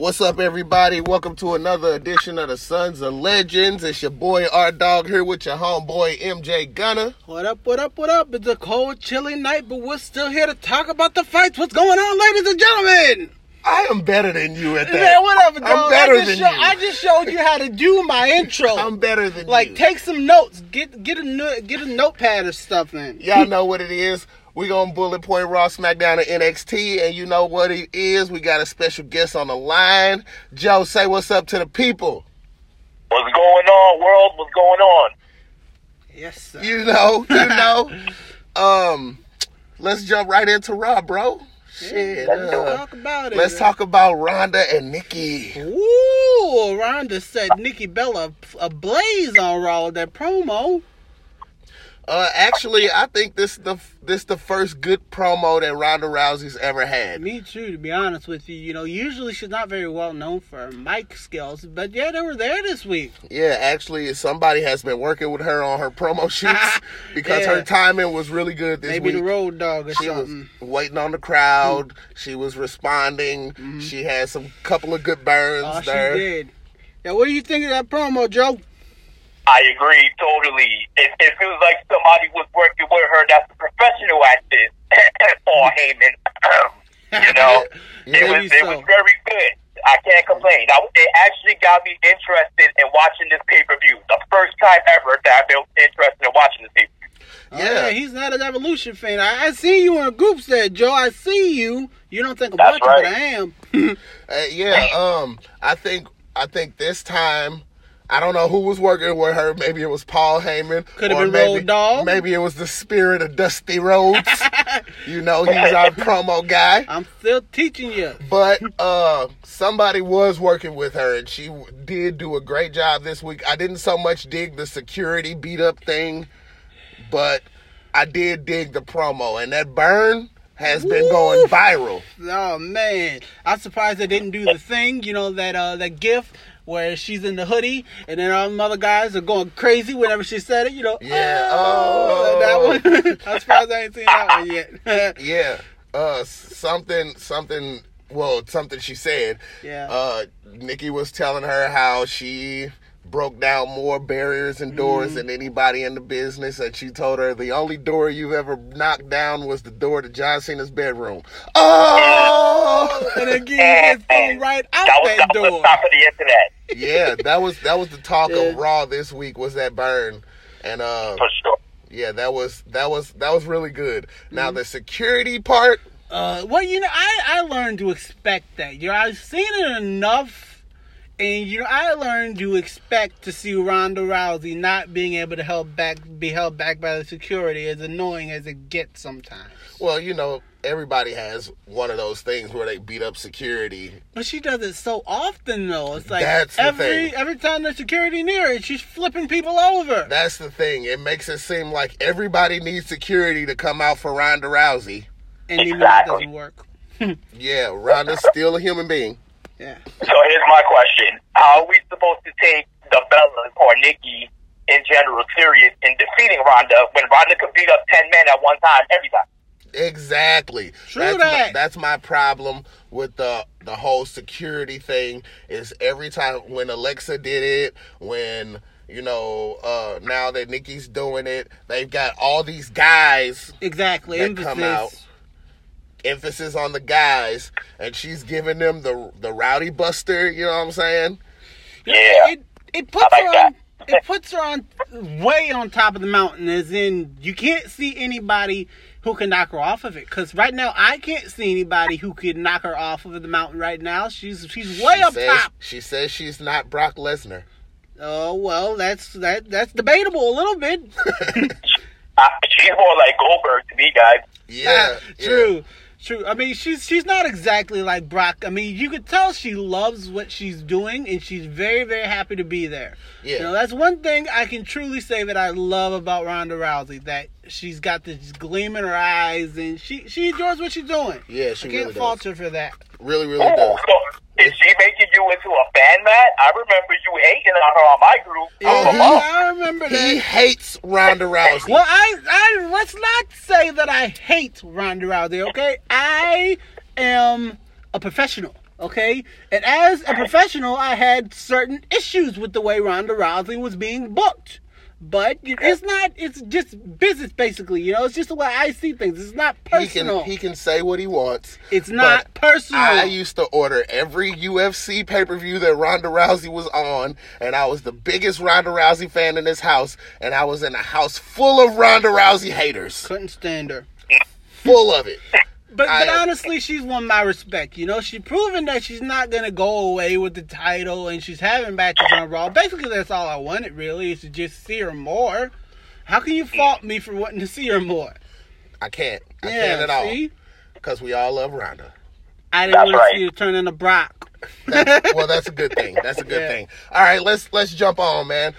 What's up, everybody? Welcome to another edition of the Sons of Legends. It's your boy R Dog here with your homeboy MJ Gunner. What up, what up, what up? It's a cold, chilly night, but we're still here to talk about the fights. What's going on, ladies and gentlemen? I am better than you at that. Man, whatever, dog. I'm better than show- you. I just showed you how to do my intro. I'm better than like, you. Like, take some notes. Get get a get a notepad or something. Y'all know what it is. We gonna bullet point Raw, SmackDown, and NXT, and you know what it is. We got a special guest on the line. Joe, say what's up to the people. What's going on, world? What's going on? Yes, sir. You know, you know. um, let's jump right into Raw, bro. Shit. Let's uh, talk about it. let's talk about Ronda and Nikki. Ooh, Ronda set Nikki Bella ablaze on Raw with that promo. Uh, actually, I think this the this the first good promo that Ronda Rousey's ever had. Me too, to be honest with you. You know, usually she's not very well known for her mic skills, but yeah, they were there this week. Yeah, actually, somebody has been working with her on her promo shoots because Yeah. her timing was really good this Maybe week. Maybe the Road Dogg or she was something. waiting on the crowd. She was responding. She had some couple of good burns Oh, she there. did. Yeah, what do you think of that promo, Joe? I agree totally. It, it feels like somebody was working with her that's a professional at this. Paul Heyman. you know, it was Maybe it was very good. I can't complain. I, it actually got me interested in watching this pay per view. The first time ever that I've been interested in watching this pay per view. Oh, Yeah. he's not an evolution fan. I, I see you in a group set, Joe. I see you. You don't think I'm That's watching, but right. I am. Uh, yeah, um, I think I think this time. I don't know who was working with her. Maybe it was Paul Heyman. Could have been maybe, Road Dogg. Maybe it was the spirit of Dusty Rhodes. you know, he's our promo guy. I'm still teaching you. But uh, somebody was working with her, and she did do a great job this week. I didn't so much dig the security beat up thing, but I did dig the promo, and that burn has been going viral. Oh man, I'm surprised they didn't do the thing. You know that uh, that gif where she's in the hoodie and then all the other guys are going crazy whenever she said it. You know, Yeah, oh, oh. that one. I'm surprised I ain't seen that one yet. Yeah, uh, something, something. Well, something she said. Yeah. Uh, Nikki was telling her how she broke down more barriers and doors Mm. than anybody in the business, and she told her the only door you've ever knocked down was the door to John Cena's bedroom. Oh, and again, it's going right out That was that that was door. top of the internet yeah, that was that was the talk Yeah. of Raw this week was that burn, and uh, for sure. yeah, that was that was that was really good. Mm-hmm. Now the security part. Uh, well, you know, I, I learned to expect that. You know, I've seen it enough, and you know, I learned to expect to see Ronda Rousey not being able to help back, be held back by the security, as annoying as it gets sometimes. Well, you know, everybody has one of those things where they beat up security. But she does it so often, though. It's like That's the every thing. every time there's security near her, she's flipping people over. That's the thing. It makes it seem like everybody needs security to come out for Ronda Rousey. and even that Exactly. doesn't work. Yeah, Ronda's still a human being. Yeah. So here's my question: How are we supposed to take the Bellas or Nikki in general serious in defeating Ronda when Ronda could beat up ten men at one time every time? Exactly. True that's that. My, that's my problem with the the whole security thing. Is every time when Alexa did it, when you know uh now that Nikki's doing it, they've got all these guys. Exactly. That Emphasis. come out. Emphasis on the guys, and she's giving them the the rowdy buster. You know what I'm saying? Yeah. It, it puts like her on. It puts her on way on top of the mountain, as in you can't see anybody who can knock her off of it. Because right now, I can't see anybody who could knock her off of the mountain right now. She's she's way she up says, top. She says she's not Brock Lesnar. Oh well, that's that that's debatable a little bit. Uh, she's more like Goldberg to me, guys. Yeah, yeah. True. True. I mean, she's she's not exactly like Brock. I mean, you could tell she loves what she's doing, and she's very very happy to be there. Yeah. You know, that's one thing I can truly say that I love about Ronda Rousey. That she's got this gleam in her eyes, and she she enjoys what she's doing. Yeah, she I can't really does. fault her for that. Really, really Oh, does. So is she making you into a fan, Matt? I remember you hating on her on my group. Yeah, Oh, I remember that. He hates Ronda Rousey. Well, I, I let's not say that I hate Ronda Rousey. Okay, I am a professional. Okay, and as a professional, I had certain issues with the way Ronda Rousey was being booked. But it's not. It's just business, basically. You know, it's just the way I see things. It's not He personal. can he can say what he wants. it's not personal. I used to order every UFC pay per view that Ronda Rousey was on, and I was the biggest Ronda Rousey fan in this house, and I was in a house full of Ronda Rousey haters, Couldn't stand her. full of it. But, I- but honestly, she's won my respect. You know, she's proven that she's not gonna go away with the title, and she's having matches on Raw. Basically, that's all I wanted. Really, is to just see her more. How can you fault me for wanting to see her more? I can't. I yeah, can't at all see, because we all love Ronda. I didn't That's want to see her turn into Brock. That's, well, that's a good thing. That's a good Yeah. thing. All right, let's let's jump on, man.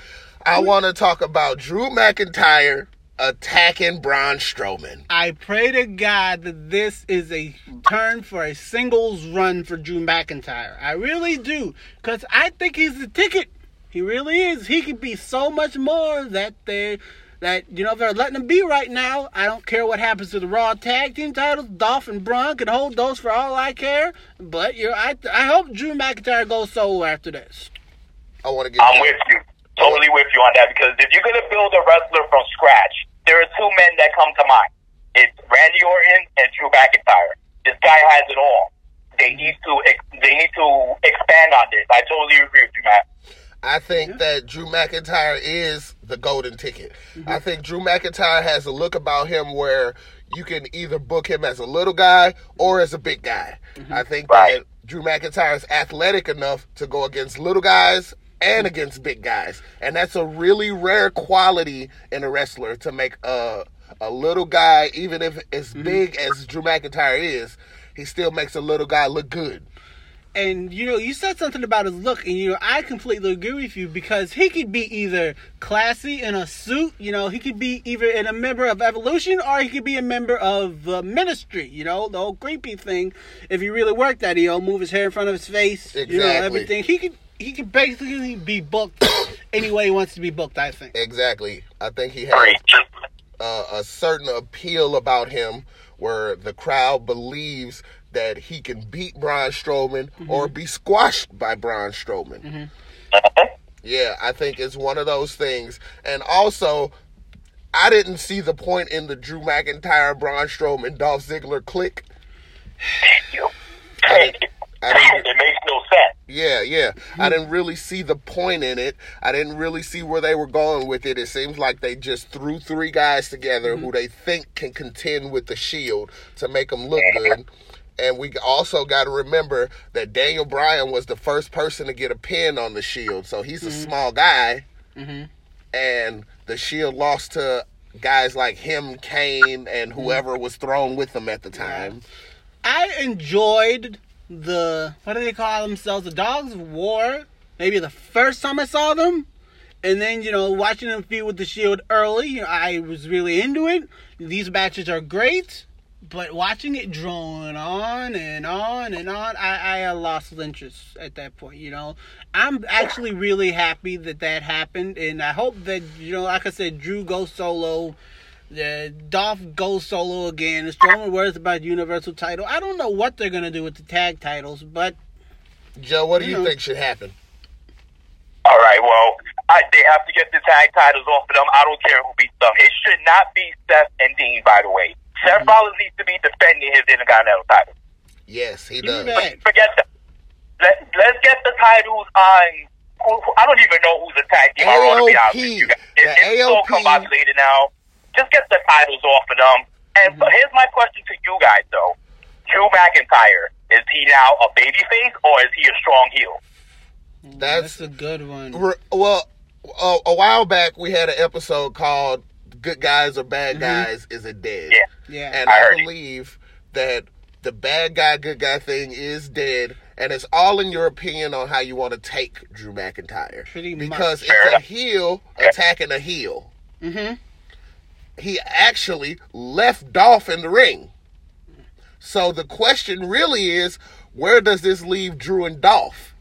I want to talk about Drew McIntyre attacking Braun Strowman. I pray to God that this is a turn for a singles run for Drew McIntyre. I really do, because I think he's the ticket. He really is. He could be so much more that they, that you know, if they're letting him be right now. I don't care what happens to the Raw Tag Team titles. Dolph and Braun can hold those for all I care. But you I I hope Drew McIntyre goes solo after this. I want to get. I'm with you. Totally with you on that because if you're gonna build a wrestler from scratch, there are two men that come to mind. It's Randy Orton and Drew McIntyre. This guy has it all. They need to ex- they need to expand on this. I totally agree with you, Matt. I think that Drew McIntyre is the golden ticket. Mm-hmm. I think Drew McIntyre has a look about him where you can either book him as a little guy or as a big guy. Mm-hmm. I think Right. that Drew McIntyre is athletic enough to go against little guys and against big guys. And that's a really rare quality in a wrestler to make a a little guy, even if as Mm-hmm. big as Drew McIntyre is, he still makes a little guy look good. And you know, you said something about his look, and you know, I completely agree with you because he could be either classy in a suit, you know, he could be either in a member of Evolution or he could be a member of uh, Ministry, you know, the whole creepy thing. If he really worked that, he'll move his hair in front of his face, you know, Exactly. everything. He could he can basically be booked any way he wants to be booked. I think. Exactly. I think he has uh, a certain appeal about him where the crowd believes that he can beat Braun Strowman or be squashed by Braun Strowman. Yeah, I think it's one of those things. And also, I didn't see the point in the Drew McIntyre, Braun Strowman, Dolph Ziggler click. Thank you. Thank you. I didn't- it makes no sense. Yeah, yeah. I mm-hmm. didn't really see the point in it. I didn't really see where they were going with it. It seems like they just threw three guys together who mm-hmm. they think can contend with the Shield to make them look good. And we also got to remember that Daniel Bryan was the first person to get a pin on the Shield, so he's a mm-hmm. small guy. Mhm. And the Shield lost to guys like him, Kane, and whoever was thrown with them at the time. I enjoyed the what do they call themselves? The Dogs of War. Maybe the first time I saw them, and then you know watching them feud with the Shield early, I was really into it. These matches are great, but watching it drone on and on and on, I, I lost interest at that point. You know, I'm actually really happy that that happened, and I hope that you know, like I said, Drew goes solo. The Dolph goes solo again. Strowman worries about Universal title. I don't know what they're gonna do with the tag titles, but Joe, what do you Mhm. think should happen? All right, well, I, they have to get the tag titles off of them. I don't care who beats them. It should not be Seth and Dean, by the way. Seth Rollins needs to be defending his Intercontinental title. Yes, he does. Forget that. Let, let's get the titles on. Who, who, I don't even know who's the tag team. I want to be honest with you guys. It, The it's so AOP. combobulated now. Just get the titles off of them. And Mm-hmm. here's my question to you guys, though. Drew McIntyre, is he now a babyface or is he a strong heel? That's- that's a good one. Re- well, a, a while back we had an episode called "Good Guys or Bad Guys Is It Dead?" Yeah. Yeah, and I I, heard it. believe that the bad guy, good guy thing is dead, and it's all in your opinion on how you want to take Drew McIntyre. Pretty because Fair it's a heel attacking a heel. mm-hmm. He actually left Dolph in the ring. So the question really is, where does this leave Drew and Dolph?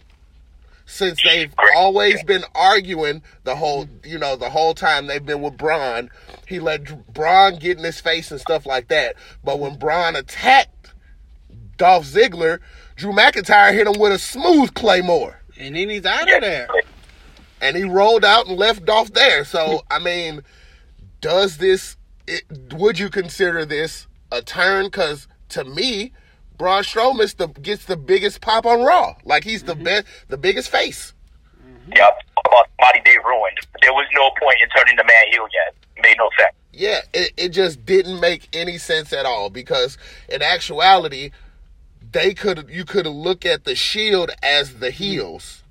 Since they've always been arguing the whole, you know, the whole time they've been with Braun, he let Dr- Braun get in his face and stuff like that. But when Braun attacked Dolph Ziggler, Drew McIntyre hit him with a smooth claymore, And then he's out of there. and he rolled out and left Dolph there. So I mean, does this? It, would you consider this a turn? Because to me, Braun Strowman is the, gets the biggest pop on Raw. Like he's the mm-hmm. best, the biggest face. Mm-hmm. Yep. About somebody they ruined. There was no point in turning the man heel yet. Made no sense. Yeah, it, it just didn't make any sense at all because in actuality, they could you could look at the Shield as the mm-hmm. heels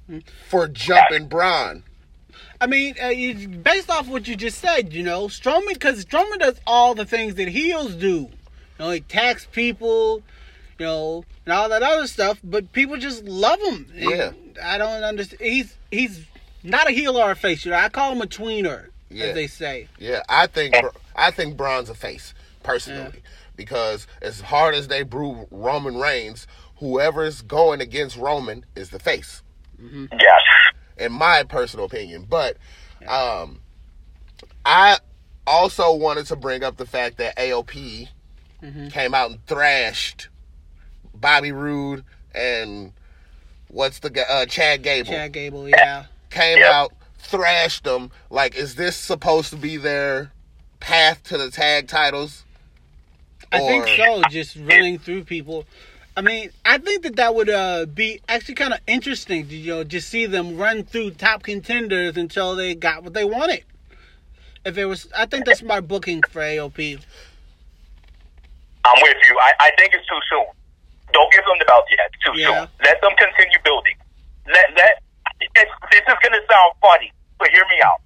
for jumping Braun. I mean, uh, based off what you just said, you know, Strowman, because Strowman does all the things that heels do. You know, he attacks people, you know, and all that other stuff, but people just love him. Yeah. I don't understand. He's he's not a heel or a face. You know, I call him a tweener, Yeah. as they say. Yeah, I think Br- I think Braun's a face personally because as hard as they brew Roman Reigns, whoever's going against Roman is the face. Yes. In my personal opinion. But um, I also wanted to bring up the fact that AOP came out and thrashed Bobby Roode and what's the guy, uh, Chad Gable Chad Gable, yeah. came Yep. out thrashed them. Like, is this supposed to be their path to the tag titles? I think so. Just running through people. I mean, I think that that would uh, be actually kind of interesting to you know just see them run through top contenders until they got what they wanted. If it was, I think that's my booking for AOP. I'm with you. I, I think it's too soon. Don't give them the belt yet. Too Yeah. soon. Let them continue building. Let let. It's, this is gonna sound funny, but hear me out.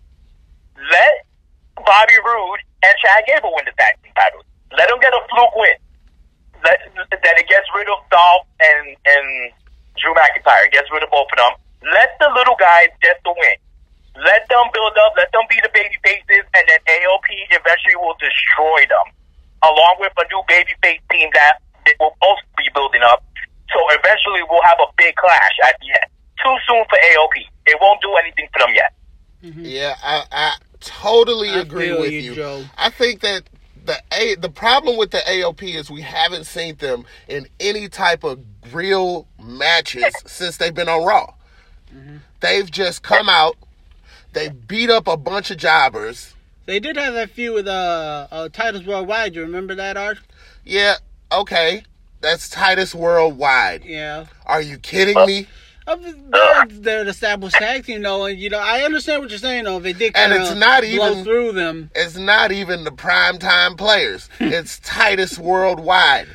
Let Bobby Roode and Chad Gable win the tag team titles. Let them get a fluke win. Let that it gets rid of Dolph and and Drew McIntyre. Gets rid of both of them. Let the little guys get the win. Let them build up. Let them be the baby faces, and then AOP eventually will destroy them, along with a new baby face team that that will also be building up. So eventually, we'll have a big clash at the end. Too soon for AOP. It won't do anything for them yet. Yeah, I, I totally I agree with you, you. Joe. I think that the a the problem with the AOP is we haven't seen them in any type of real matches since they've been on Raw. Mm-hmm. They've just come out, they beat up a bunch of jobbers. They did have that feud with uh, uh Titus Worldwide. You remember that art? Yeah, okay, that's Titus Worldwide. Yeah. Are you kidding me? Uh, They're, they're an established tag team, though, and you know I understand what you're saying. Though they did And kind it's of not even- through them. It's not even the prime time players. It's Titus Worldwide.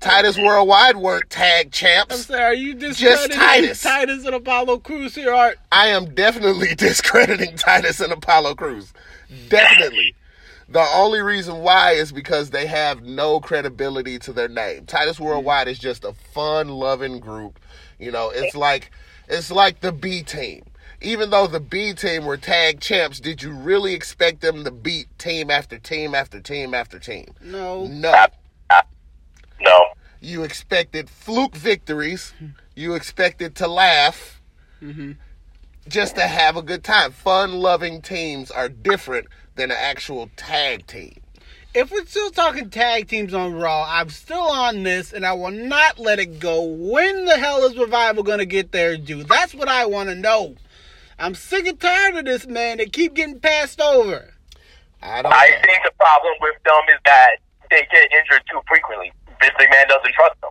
Titus Worldwide weren't tag champs. I'm sorry, are you discrediting Titus. Titus and Apollo Crews here, Art? I am definitely discrediting Titus and Apollo Crews. Definitely. The only reason why is because they have no credibility to their name. Titus Worldwide is just a fun loving group. You know, it's like it's like the B team. Even though the B team were tag champs, did you really expect them to beat team after team after team after team? No. No. No. You expected fluke victories. You expected to laugh. Mm-hmm. Just to have a good time. Fun loving teams are different than an actual tag team. If we're still talking tag teams on Raw, I'm still on this, and I will not let it go. When the hell is Revival going to get their due? That's what I want to know. I'm sick and tired of this, man. They keep getting passed over. I don't I know. think the problem with them is that they get injured too frequently. Vince McMahon doesn't trust them.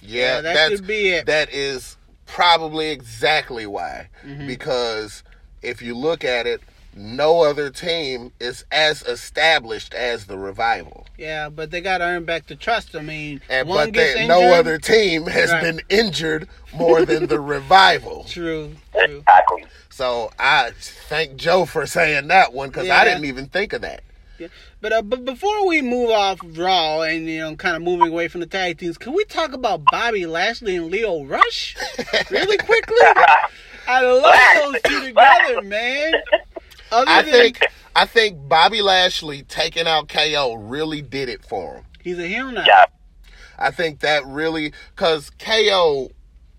Yeah, Yeah, that that's, could be it. That is probably exactly why. Mm-hmm. Because if you look at it, no other team is as established as the revival. Yeah, but they got to earn back the trust. I mean, And one but gets they, injured. no other team has Right. been injured more than the revival. True, true. Exactly. So I thank Joe for saying that one because Yeah. I didn't even think of that. Yeah. But uh, but before we move off Raw and you know kind of moving away from the tag teams, can we talk about Bobby Lashley and Lio Rush really quickly? I love those two together, man. Other I than- think I think Bobby Lashley taking out KO really did it for him. he's a heel now. Yeah. I think that really because KO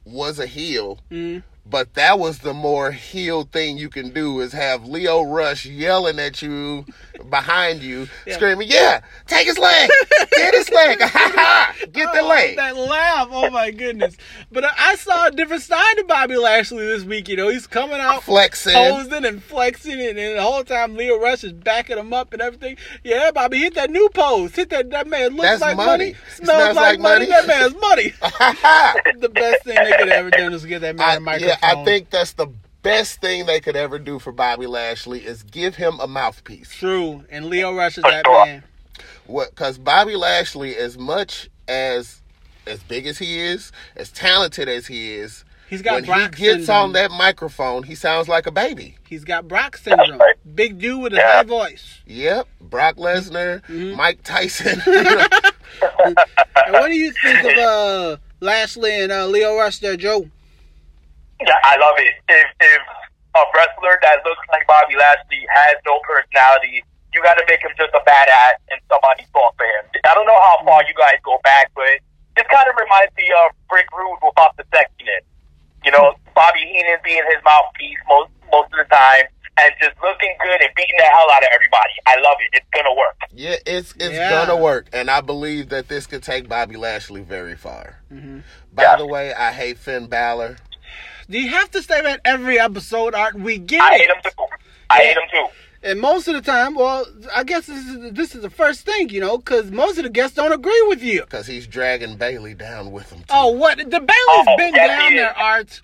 was a heel, Mm, But that was the more heel thing you can do is have Lio Rush yelling at you behind you, Yeah. screaming, "Yeah, take his leg, get his leg, get the love leg." That laugh. Oh my goodness. But I- saw a different side to Bobby Lashley this week. You know, he's coming out Flexing. posing and flexing, and, and the whole time Lio Rush is backing him up and everything. Yeah, Bobby, hit that new pose. Hit that. That man looks That's like money. money. Smells, Smells like, like money. money. That man's money. the best thing they could have ever done is get that man I, a microphone. yeah, I think that's the best thing they could ever do for Bobby Lashley is give him a mouthpiece. true. And Lio Rush is that man. What? Because Bobby Lashley, as much as as big as he is, as talented as he is, He's got when he gets syndrome. on that microphone, he sounds like a baby. He's got Brock syndrome. right. Big dude with a Yeah. high voice. Yep, Brock Lesnar, Mm-hmm. Mike Tyson. And what do you think of uh, Lashley and uh, Lio Rush there, Joe? Yeah, I love it. If if a wrestler that looks like Bobby Lashley has no personality, you got to make him just a badass and somebody fall for him. I don't know how far you guys go back, but this kind of reminds me of Rick Rude without the sexiness. You know, Bobby Heenan being his mouthpiece most most of the time and just looking good and beating the hell out of everybody. I love it. It's gonna work. yeah, it's it's Yeah. gonna work, and I believe that this could take Bobby Lashley very far. Mm-hmm. By Yeah. the way, I hate Finn Balor. Do you have to say that every episode, Art? We get I it. hate him too. I hate him too. And most of the time, well, I guess this is this is the first thing, you know, because most of the guests don't agree with you. Because he's dragging Bayley down with him. Too. Oh, what? The Bayley's Oh, been yes, down there. Art.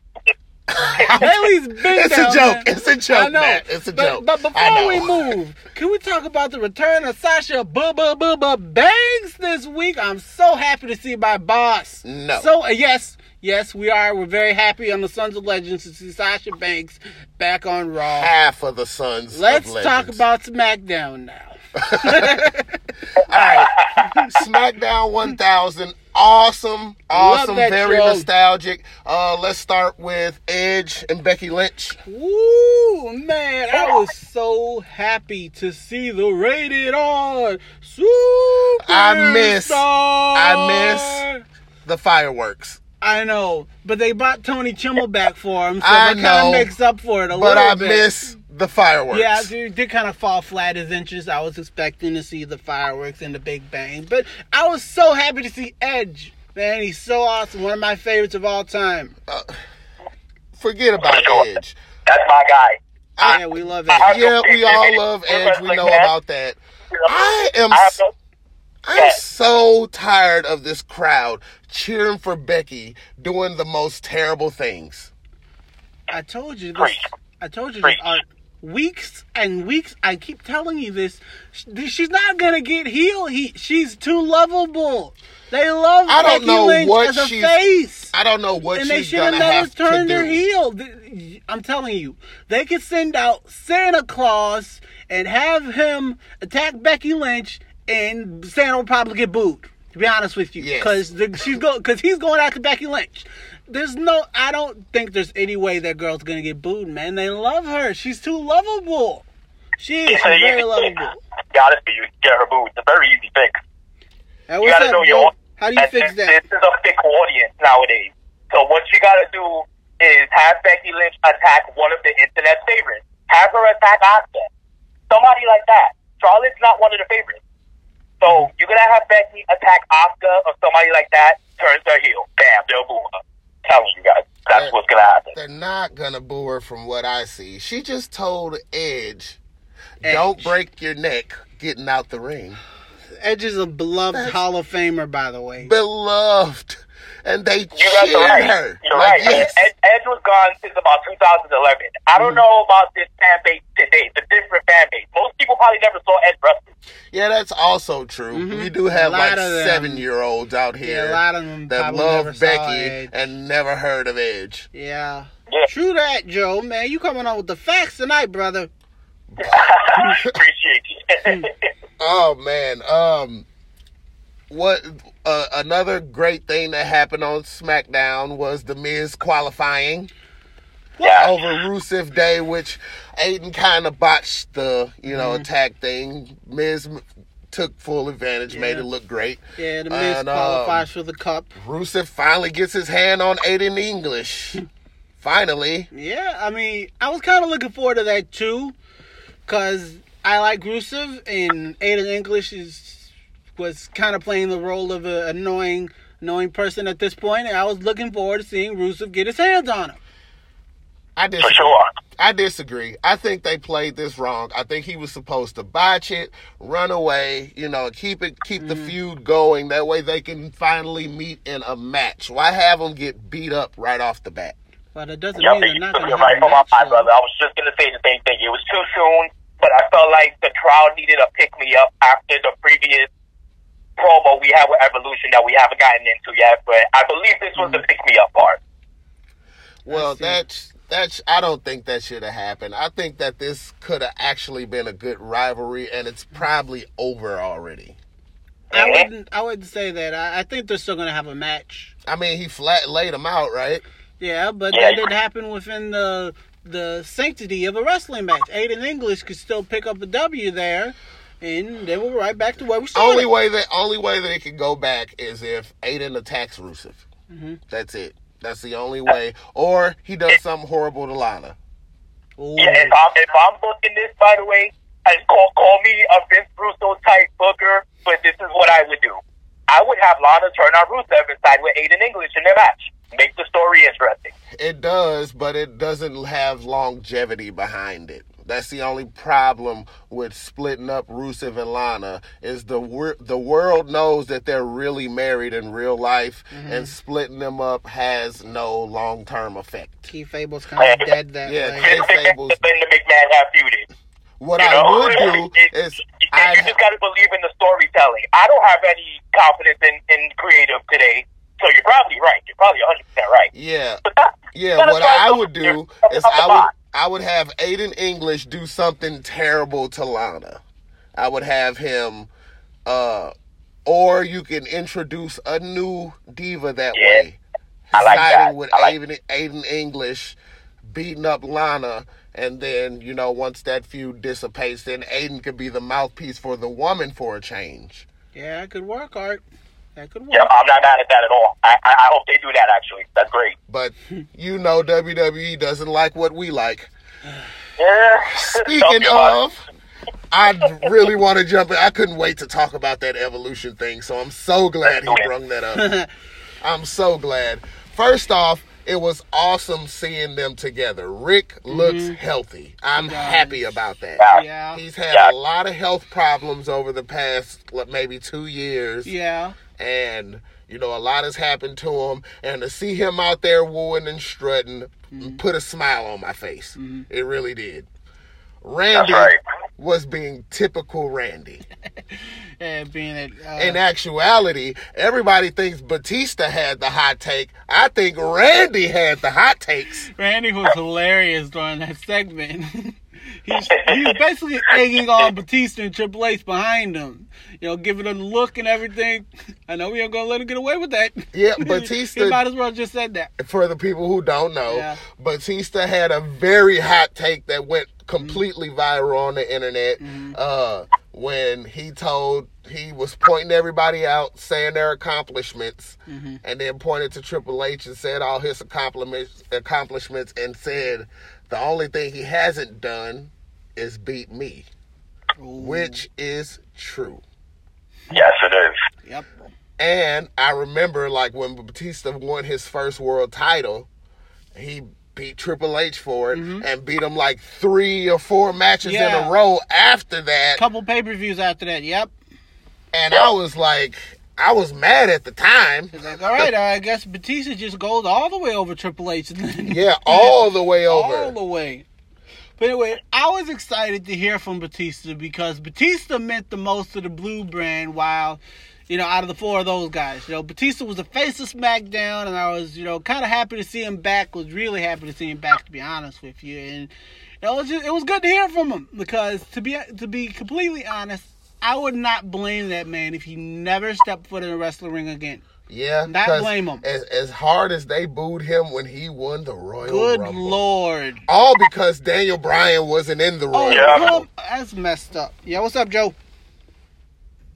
Bayley's been It's a joke. It's a joke, I know. Matt. It's a but, joke. But before we move, can we talk about the return of Sasha Bubba Bubba Banks this week? I'm so happy to see my boss. No. So uh, yes, yes, we are. We're very happy on the Sons of Legends to see Sasha Banks back on Raw. half of the sons. Let's talk about SmackDown now. All right, SmackDown 1000. Awesome, awesome, very show. nostalgic. Uh, let's start with Edge and Becky Lynch. Woo, man, I was so happy to see the rated R super. I miss- I miss The fireworks, I know, but they bought Tony Chimel back for him, so I that kind of makes up for it a little but little I bit. miss the fireworks. Yeah, dude, did kind of fall flat as interest. I was expecting to see the fireworks and the Big Bang, but I was so happy to see Edge. Man, he's so awesome. One of my favorites of all time. Uh, forget about Sure. Edge. That's my guy. Yeah, we love Edge. Yeah, we all love Edge. We know about that. I am I have no, I'm so tired of this crowd cheering for Becky doing the most terrible things. I told you this. Preach. I told you this. Weeks and weeks. I keep telling you this. She's not gonna get healed. He. She's too lovable. They love I don't Becky know Lynch what as a she's- face. I don't know what and they she's should have gonna never have to turned do. heel. I'm telling you, they could send out Santa Claus and have him attack Becky Lynch, and Santa will probably get booed. To be honest with you, Yes. because she's go because he's going after Becky Lynch. There's no, I don't think there's any way that girl's gonna get booed, man. They love her. She's too lovable. She is she's very lovable. be honest with you, get her booed. It's a very easy fix. Hey, You gotta know your How do you and fix this, that? This is a thick audience nowadays. So what you gotta do is have Becky Lynch attack one of the internet favorites. Have her attack Oscar. Somebody like that. Charlotte's not one of the favorites. So you're gonna have Becky attack Oscar or somebody like that, turns her heel. Bam, they'll boo her. Telling you guys. That's Yeah. what's gonna happen. They're not gonna boo her from what I see. She just told Edge, Edge. "Don't break your neck getting out the ring." Edge is a beloved That's- Hall of Famer, by the way. Beloved, and they You guys cheered are right. her. You're like, right. Yes. Ed, Edge was gone since about 2011. I Mm-hmm. don't know about this fan base today. the different fan base. Most people probably never saw Ed wrestle. Yeah, that's also true. Mhm. We do have like seven year olds out here yeah, a lot of them that love Becky and never heard of Edge. Yeah. Yeah. True that, Joe. Man, you coming on with the facts tonight, brother. Appreciate you. Oh man, um, what uh, another great thing that happened on SmackDown was the Miz qualifying yeah. over Rusev Day, which Aiden kind of botched the you know Mm-hmm. attack thing. Miz took full advantage, made it look great. Yeah, the Miz And, um, qualifies for the cup. Rusev finally gets his hand on Aiden English. Finally, Yeah, I mean, I was kind of looking forward to that too, because I like Rusev and Aiden English is was kind of playing the role of an annoying, annoying person at this point, and I was looking forward to seeing Rusev get his hands on him. I For disagree. sure. I disagree. I think they played this wrong. I think he was supposed to botch it, run away, you know, keep it, keep the mm-hmm. feud going. That way they can finally meet in a match. Why have them get beat up right off the bat? But it doesn't Yep, mean they're not going to you're have a from my match. brother. I was just gonna say the same thing. It was too soon, but I felt like the crowd needed a pick me up after the previous promo we had with Evolution that we haven't gotten into yet. But I believe this was the mm-hmm. pick me up part. Well, that's that's. I don't think that should have happened. I think that this could have actually been a good rivalry, and it's probably over already. I wouldn't. I wouldn't say that. I, I think they're still going to have a match. I mean, he flat laid him out, right? Yeah, but that didn't happen within the the sanctity of a wrestling match. Aiden English could still pick up a W there, and they were right back to where we started. Only way that only way that it can go back is if Aiden attacks Rusev. Mhm. That's it. That's the only way. Or he does something horrible to Lana. Ooh. Yeah, if I'm if I'm booking this, by the way, and call call me a Vince Russo type booker, but this is what I would do. I would have Lana turn on Rusev and side with Aiden English in their match. Make the story interesting. It does, but it doesn't have longevity behind it. That's the only problem with splitting up Rusev and Lana is the wor- the world knows that they're really married in real life, mm-hmm. and splitting them up has no long term effect. Kayfabe's kind of dead that Yeah, way. Kay Then Fables. the McMahon have feuded. What You I know? would do is you, you I'd just got to believe in the storytelling. I don't have any confidence in, in creative today, so you're probably right. You're probably 100 percent right. yeah Yeah, what I would do is I would about I would have Aiden English do something terrible to Lana. I would have him uh or you can introduce a new diva that Yeah. way. I like Siding that. with I like- Aiden, Aiden English beating up Lana and then, you know, once that feud dissipates, then Aiden could be the mouthpiece for the woman for a change. Yeah, that could work, Art. That could work. yeah, I'm not mad at that at all. I, I, I hope they do that. Actually, that's great. But you know WWE doesn't like what we like. Yeah. Speaking of, I really want to jump in. I couldn't wait to talk about that evolution thing, so I'm so glad he brung that up. I'm so glad. First off, it was awesome seeing them together. Ric looks mm-hmm. healthy. I'm does. happy about that. Yeah. Yeah. He's had Yeah. a lot of health problems over the past what, maybe two years Yeah. And you know a lot has happened to him. And to see him out there wooing and strutting put a smile on my face. It really did. Randy right. was being typical randy. And being that. Uh, in actuality everybody thinks batista had the hot take. I think randy had the hot takes. Randy was hilarious during that segment. he's he's basically egging on Batista and Triple H behind him. You know, giving them the look and everything. I know we ain't gonna let him get away with that. Yeah, Batista- he might as well just said that. for the people who don't know, Yeah. Batista had a very hot take that went completely viral on the internet Mm-hmm. uh, when he told he was pointing everybody out, saying their accomplishments, Mm-hmm. and then pointed to Triple H and said all his accomplishments, accomplishments, and said the only thing he hasn't done is beat me, which is true. Yes, it is. Yep. And I remember, like, when Batista won his first world title, he beat Triple H for it mm-hmm. and beat him like three or four matches in a row after that. Couple pay per views after that. Yep. And I was like, I was mad at the time. It's like, all right, I guess Batista just goes all the way over Triple H. Yeah, all the way over. all the way. But anyway, I was excited to hear from Batista because Batista meant the most to the Blue brand while, you know, out of the four of those guys. You know, Batista was the face of SmackDown and I was, you know, kind of happy to see him back. Was really happy to see him back to be honest with you. And it was just, it was good to hear from him because to be to be completely honest, I would not blame that man if he never stepped foot in a wrestling ring again. Yeah, Not 'cause blame 'em. As, as hard as they booed him when he won the Royal Good Rumble, lord. all because Daniel Bryan wasn't in the Oh, Royal Yeah. Rumble. that's messed up. Yeah, what's up, Joe?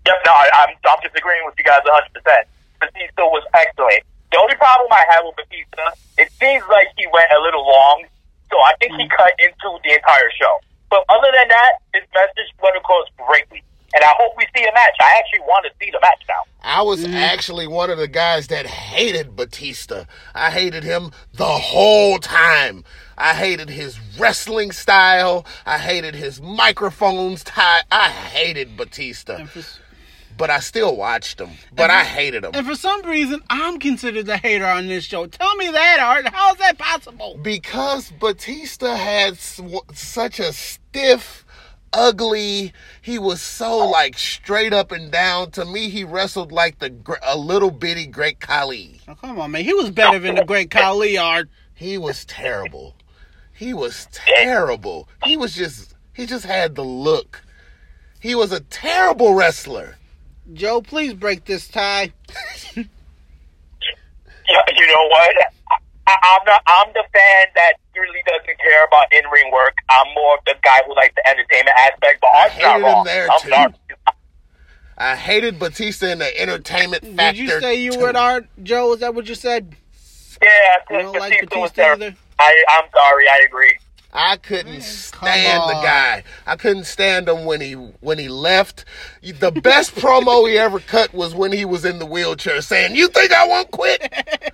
Yep, no, I, I'm, I'm disagreeing with you guys 100%. Batista was excellent. The only problem I have with Batista, it seems like he went a little long, so I think he mm-hmm. cut into the entire show. But other than that, his message went across greatly. And I hope we see a match. I actually want to see the match now. I was mm. actually one of the guys that hated Batista. I hated him the whole time. I hated his wrestling style. I hated his microphones tie. I hated Batista. For, But I still watched him. But I hated him. and for some reason, I'm considered the hater on this show. Tell me that, Art. How is that possible? because Batista had sw- such a stiff, ugly. He was so like straight up and down. To me, he wrestled like the a little bitty Great Khali. Oh, come on, man. He was better than the great Khali, Art. He was terrible. He was terrible. He was just he just had the look. He was a terrible wrestler. Joe, please break this tie. Yeah, you know what? I, I'm not. I'm the fan that really doesn't care about in ring work. I'm more of the guy who likes the entertainment aspect. But Art's not hated him wrong. there, I'm too. sorry. I hated Batista in the entertainment factor. Did you say you too. were Art, Joe? Is that what you said? Yeah, I don't like Batista was Batista terrible. either? I, I'm sorry. I agree. I couldn't stand the guy. I couldn't stand him when he when he left. The best promo he ever cut was when he was in the wheelchair saying, "You think I won't quit?"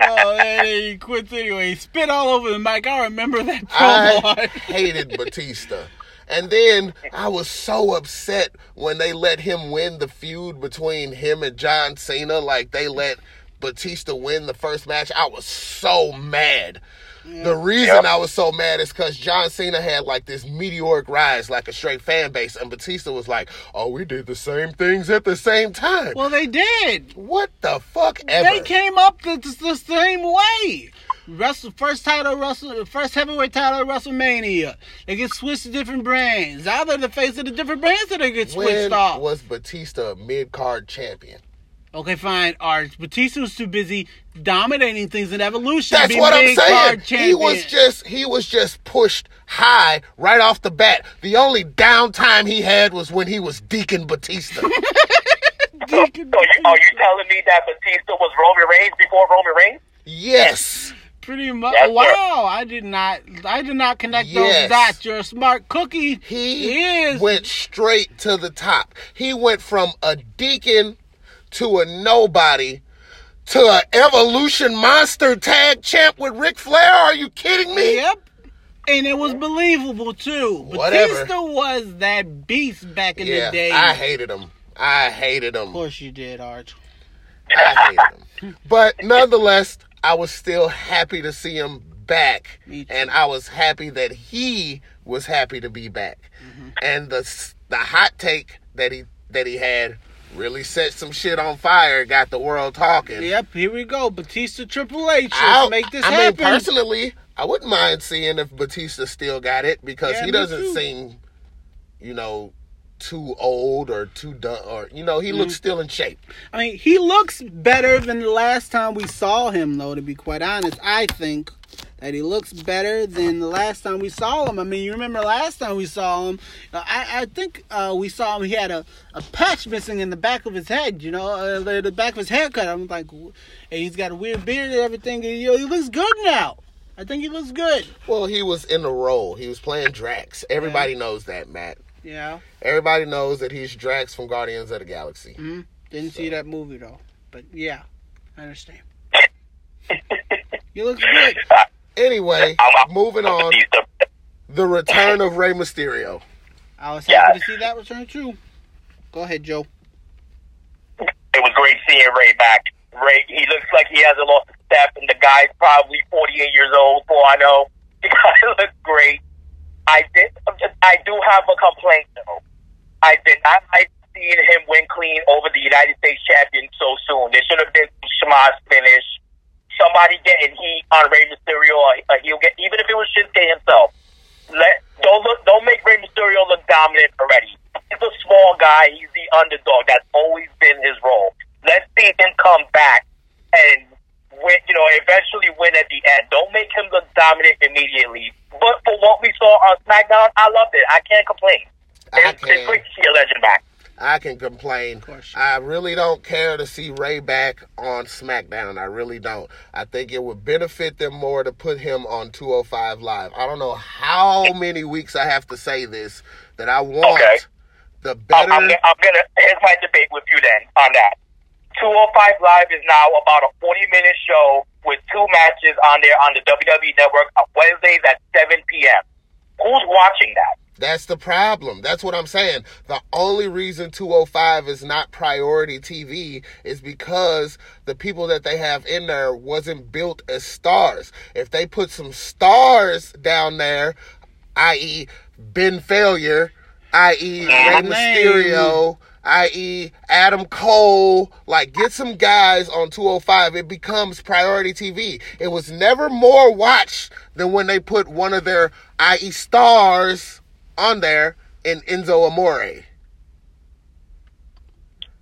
oh, and he quits anyway. He spit all over the mic. I remember that I hated Batista. And then I was so upset when they let him win the feud between him and John Cena. Like they let Batista win the first match. I was so mad. The reason Yep. I was so mad is because John Cena had like this meteoric rise, like a straight fan base, and Batista was like, "Oh, we did the same things at the same time." well, they did. what the fuck ever? They came up the, the, the same way. Wrestle first title, wrestle first heavyweight title, at WrestleMania. They get switched to different brands. Now they're the face of the different brands that they get switched when off. was Batista a mid card champion? Okay, fine. Art Batista was too busy dominating things in Evolution. That's what I'm saying. He was just he was just pushed high right off the bat. The only downtime he had was when he was Deacon Batista. So, so you, are you telling me that Batista was Roman Reigns before Roman Reigns? yes. Pretty much. Yes, sir. wow, I did not. I did not connect Yes. those dots. You're a smart cookie. He is. went straight to the top. He went from a deacon to a nobody to an evolution monster tag champ with Ric Flair. Are you kidding me? Yep. And it was believable too. Whatever. Batista was that beast back in Yeah, the day. I hated him. I hated him. of course you did, Arch. I hated him. But nonetheless, I was still happy to see him back. Me too. And I was happy that he was happy to be back. Mm-hmm. And the the hot take that he that he had really set some shit on fire, got the world talking. Yep, here we go. Batista Triple H. Let's I, make this I happen. mean, personally, I wouldn't mind seeing if Batista still got it because Yeah, he doesn't too. seem, you know, too old or too done, or you know, he Mm-hmm. looks still in shape. I mean, he looks better than the last time we saw him, though, to be quite honest. I think that he looks better than the last time we saw him. I mean, you remember last time we saw him, uh, I, I think uh, we saw him, he had a, a patch missing in the back of his head, you know, uh, the, the back of his haircut. I'm like, w- and he's got a weird beard and everything. And, you know, he looks good now. I think he looks good. Well, he was in a role. He was playing Drax. Everybody knows that, Matt. Yeah. Everybody knows that he's Drax from Guardians of the Galaxy. hmm Didn't see that movie, though. But yeah, I understand. he looks good. Anyway, I'm, I'm, moving on. Batista. The return of Rey Mysterio. I was Yeah. happy to see that return, too. Go ahead, Joe. It was great seeing Rey back. Rey, he looks like he hasn't lost a step, and the guy's probably 48 years old, for I know. The guy looks great. I did. I do have a complaint though. I did not like seeing him win clean over the United States champion so soon. There should have been some schmoz finish. Somebody getting heat on Rey Mysterio, or he'll get even if it was Shinsuke himself. Let don't look. Don't make Rey Mysterio look dominant already. He's a small guy. He's the underdog. That's always been his role. Let's see him come back and win. You know, eventually win at the end. Don't make him look dominant immediately. But for what we saw on SmackDown, I loved it. I can't complain. I It's, it's great to see a legend back. I can complain. course. I really don't care to see Rey back on SmackDown. I really don't. I think it would benefit them more to put him on 205 Live. I don't know how many weeks I have to say this that I want Okay. the I'm, better. I'm, I'm gonna. Here's my debate with you then on that. 205 Live is now about a 40 minute show with two matches on there on the WWE Network on Wednesdays at 7 p.m. Who's watching that? That's the problem. That's what I'm saying. The only reason 205 is not priority TV is because the people that they have in there wasn't built as stars. If they put some stars down there, i.e., Finn Balor, i.e., Rey Mysterio, i.e., Adam Cole, like get some guys on 205, it becomes priority TV. It was never more watched than when they put one of their i.e. stars on there in Enzo Amore.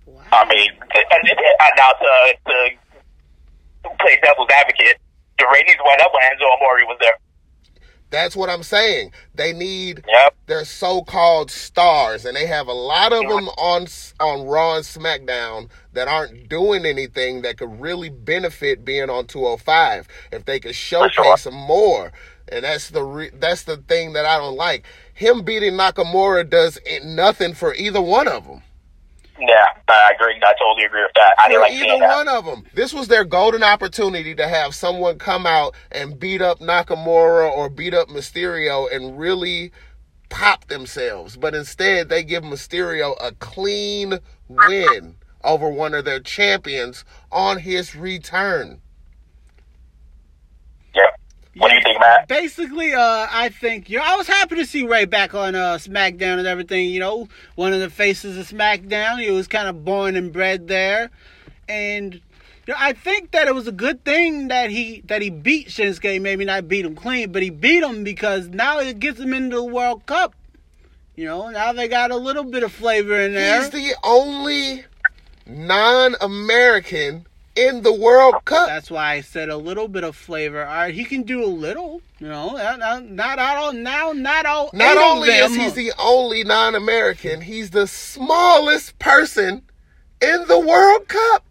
Wow. I mean, and, and, now to, to play devil's advocate, the ratings went up when Enzo Amore was there. That's what I'm saying. They need Yep. their so-called stars, and they have a lot of them on on Raw and SmackDown that aren't doing anything that could really benefit being on 205 if they could showcase sure. them more. And that's the re- that's the thing that I don't like. Him beating Nakamura does nothing for either one of them. Yeah, I agree. I totally agree with that. I didn't like either one of them. This was their golden opportunity to have someone come out and beat up Nakamura or beat up Mysterio and really pop themselves. But instead, they give Mysterio a clean win over one of their champions on his return. Yeah. What do you think, Matt? Basically, uh, I think you know, I was happy to see Rey back on uh, SmackDown and everything. You know, one of the faces of SmackDown. He was kind of born and bred there, and you know, I think that it was a good thing that he that he beat Shinsuke. Maybe not beat him clean, but he beat him because now it gets him into the World Cup. You know, now they got a little bit of flavor in there. He's the only non-American in the World Cup. That's why I said a little bit of flavor. All right, he can do a little. You know, not all now. Not all. Not only is he the only non-American, he's the smallest person in the World Cup.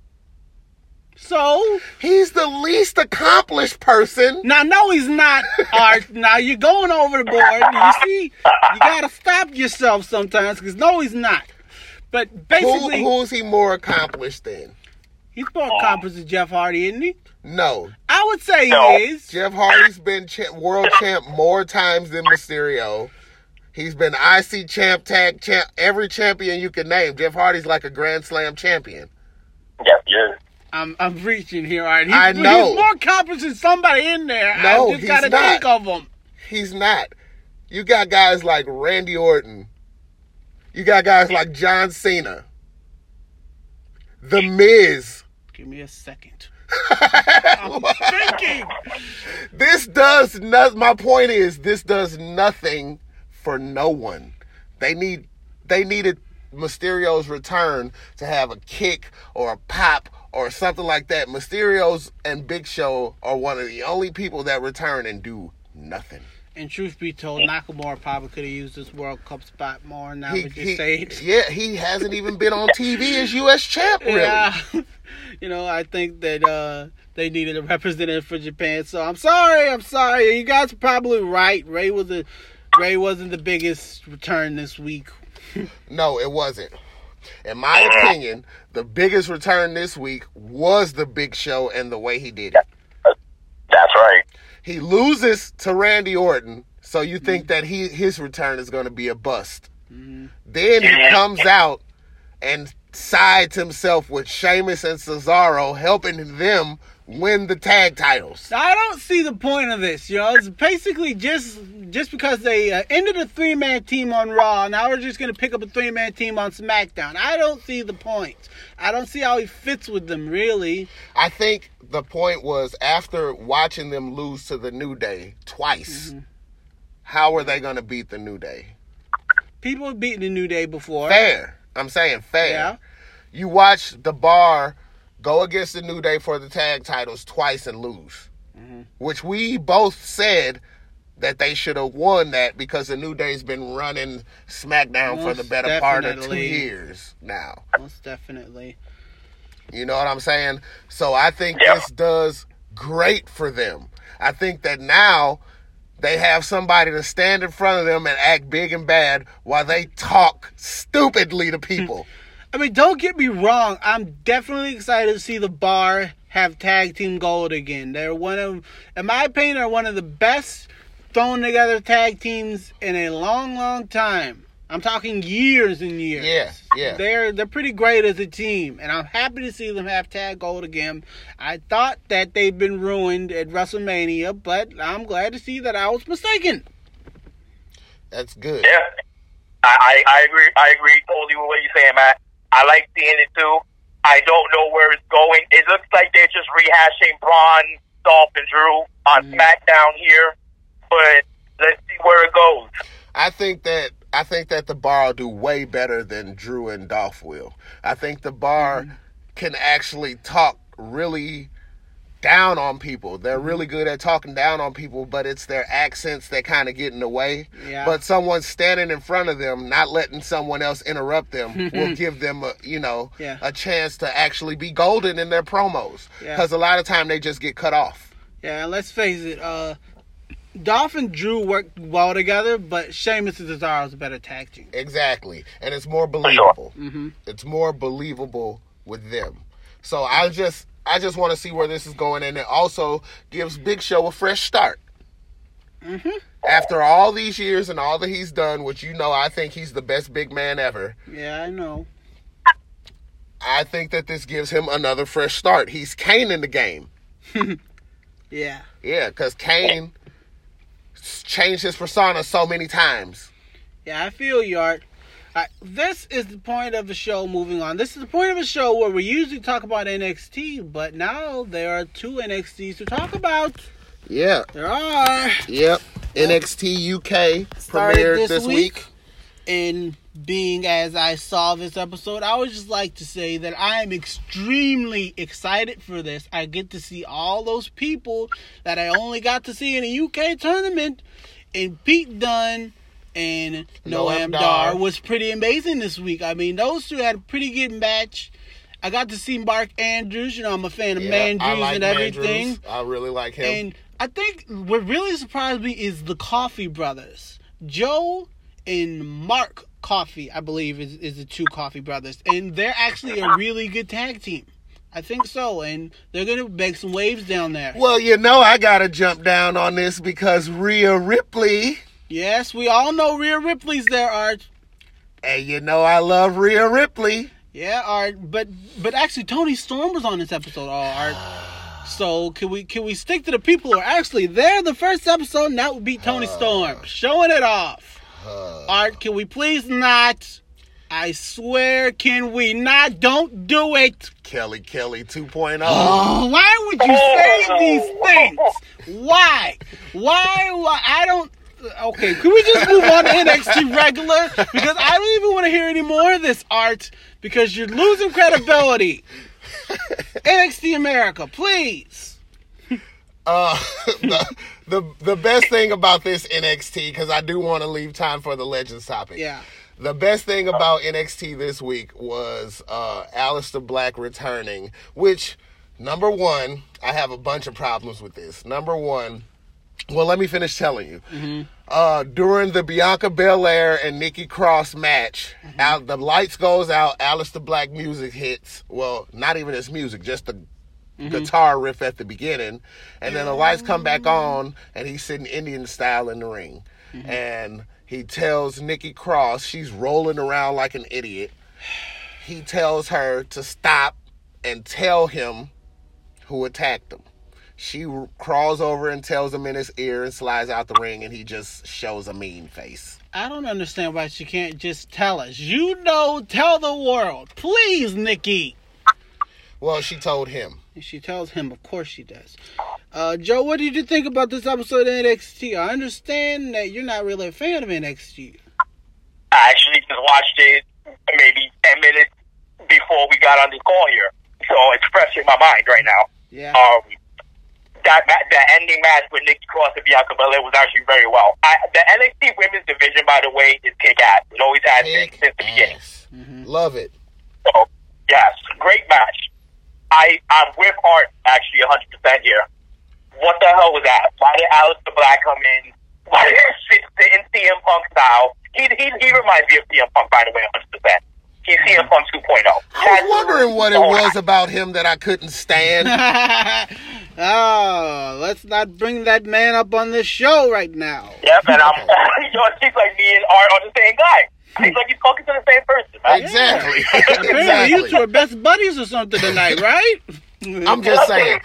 so He's the least accomplished person. now, no, he's not. Art. now you're going over the board. You see, you gotta stop yourself sometimes because no, he's not. But Who, basically, who's he more accomplished than? He's more accomplished than Jeff Hardy, isn't he? No. I would say No. he is. Jeff Hardy's been cha- world champ more times than Mysterio. He's been IC champ, tag champ, every champion you can name. Jeff Hardy's like a Grand Slam champion. Yes, yes. I'm I'm reaching here, Art. He's, I know. He's more accomplished than somebody in there. No, I just he's gotta not. think of him. He's not. You got guys like Randy Orton. You got guys like John Cena. The Miz. Give me a second. I'm thinking. this does not my point is this does nothing for no one they need they needed mysterio's return to have a kick or a pop or something like that mysterio's and big show are one of the only people that return and do nothing And truth be told, Nakamura probably could have used this World Cup spot more. Now he, we just he- say it. yeah he hasn't even been on tv as us champ really Yeah. you know, I think that uh, they needed a representative for Japan. So I'm sorry. I'm sorry. You guys are probably right. Rey was a Rey wasn't the biggest return this week. No, it wasn't. In my opinion, the biggest return this week was the big show and the way he did it. That's right. He loses to Randy Orton, so you think that he his return is going to be a bust. Then he comes out and sides himself with Sheamus and Cesaro, helping them win the tag titles. I don't see the point of this. You know, it's basically just just because they uh, ended a three man team on Raw. Now we're just gonna pick up a three man team on SmackDown. I don't see the point. I don't see how he fits with them really. I think the point was after watching them lose to the New Day twice, mm-hmm. how are they going to beat the New Day? People have beaten the New Day before. Fair. I'm saying fair. Yeah. You watch the bar go against the New Day for the tag titles twice and lose, mm-hmm. which we both said that they should have won that because the New Day's been running SmackDown for the better part of two years now. Most definitely. You know what I'm saying? So I think Yeah. this does great for them. I think that now they have somebody to stand in front of them and act big and bad while they talk stupidly to people. I mean, don't get me wrong. I'm definitely excited to see the bar have tag team gold again. They're one of, in my opinion, are one of the best thrown together tag teams in a long, long time. I'm talking years and years. Yeah, yeah. They're they're pretty great as a team, and I'm happy to see them have tag gold again. I thought that they'd been ruined at WrestleMania, but I'm glad to see that I was mistaken. That's good. Yeah, I, I, I agree. I agree totally with what you're saying, Matt. I like seeing it too. I don't know where it's going. It looks like they're just rehashing Braun, Dolph, and Drew on mm. SmackDown here, but let's see where it goes. I think that I think that the bar will do way better than Drew and Dolph will. I think the bar can actually talk really down on people. They're really good at talking down on people, but it's their accents that kind of get in the way. Yeah. But someone standing in front of them, not letting someone else interrupt them, will give them a you know Yeah. a chance to actually be golden in their promos. Yeah. Because a lot of time they just get cut off. Yeah, and let's face it, uh, Dolph and Drew worked well together, but Sheamus and Cesaro is a better tag team. Exactly. And it's more sure. believable. Mm-hmm. It's more believable with them. So I just I just want to see where this is going and it also gives Big Show a fresh start. Mm-hmm. After all these years and all that he's done, which you know I think he's the best big man ever. Yeah, I know. I think that this gives him another fresh start. He's Kane in the game. Yeah. Yeah, because Kane s- changed his persona so many times. Yeah, I feel you, Art. This is the point of the show moving on. This is the point of the show where we usually talk about NXT, but now there are two NXTs to talk about. Yeah. There are. Yep. NXT UK premiered this, week. And being as I saw this episode, I would just like to say that I am extremely excited for this. I get to see all those people that I only got to see in a UK tournament. And Pete Dunne and Noam Dar. Was pretty amazing this week. I mean, those two had a pretty good match. I got to see Mark Andrews. You know, I'm a fan of Yeah, Mandrews I like and everything. I really like him. And I think what really surprised me is the Coffey brothers. Joe and Mark Coffey, I believe, is, is the two Coffey brothers. And they're actually a really good tag team. I think so. And they're going to make some waves down there. Well, you know, I gotta jump down on this because Rhea Ripley, Yes, we all know Rhea Ripley's there, Art. and you know I love Rhea Ripley. Yeah, Art. But but actually, Toni Storm was on this episode, all Art. So can we can we stick to the people who are actually there the first episode and that would be Toni uh. Storm showing it off. Art, can we please not? I swear, can we not? Don't do it. Kelly Kelly 2.0. Oh, why would you say these things? Why? Why? Why? I don't. Okay, can we just move on to NXT regular? Because I don't even want to hear any more of this art because you're losing credibility. NXT America, please. Uh, the, the the best thing about this NXT, because I do want to leave time for the Legends topic. Yeah. The best thing about NXT this week was uh, Aleister Black returning, which, number one, I have a bunch of problems with this. Number one, well, let me finish telling you. Uh, during the Bianca Belair and Nikki Cross match, Al- the lights goes out, Aleister Black music hits. Well, not even his music, just the Mm-hmm. guitar riff at the beginning, and then the lights come back mm-hmm. on, and he's sitting Indian style in the ring, mm-hmm. and he tells Nikki Cross she's rolling around like an idiot. He tells her to stop and tell him who attacked him. She crawls over and tells him in his ear and slides out the ring, and he just shows a mean face. I don't understand why she can't just tell us. You know, tell the world. Please, Nikki. Well, she told him. And she tells him, of course she does. Uh, Joe, what did you think about this episode of NXT? I understand that you're not really a fan of NXT. I actually just watched it maybe 10 minutes before we got on the call here. So it's fresh in my mind right now. Yeah. Um, that ma- that ending match with Nikki Cross and Bianca Belair was actually very well. I, the NXT Women's Division, by the way, is kick ass. It always has been Kick since the beginning. Mm-hmm. Love it. So yes, great match. I I'm with Art actually 100 percent here. What the hell was that? Why did Aleister Black come in? Why did he sit in CM Punk style? He he he reminds me of CM Punk by the way, 100. percent He's CM uh-huh. Punk 2.0. I was wondering what it was about him that I couldn't stand. oh, let's not bring that man up on this show right now. Yep, and I'm you know, it like me and Art are the same guy. It's like he's talking to the same person, man. Exactly. Apparently, you two are best buddies or something tonight, right? I'm just saying,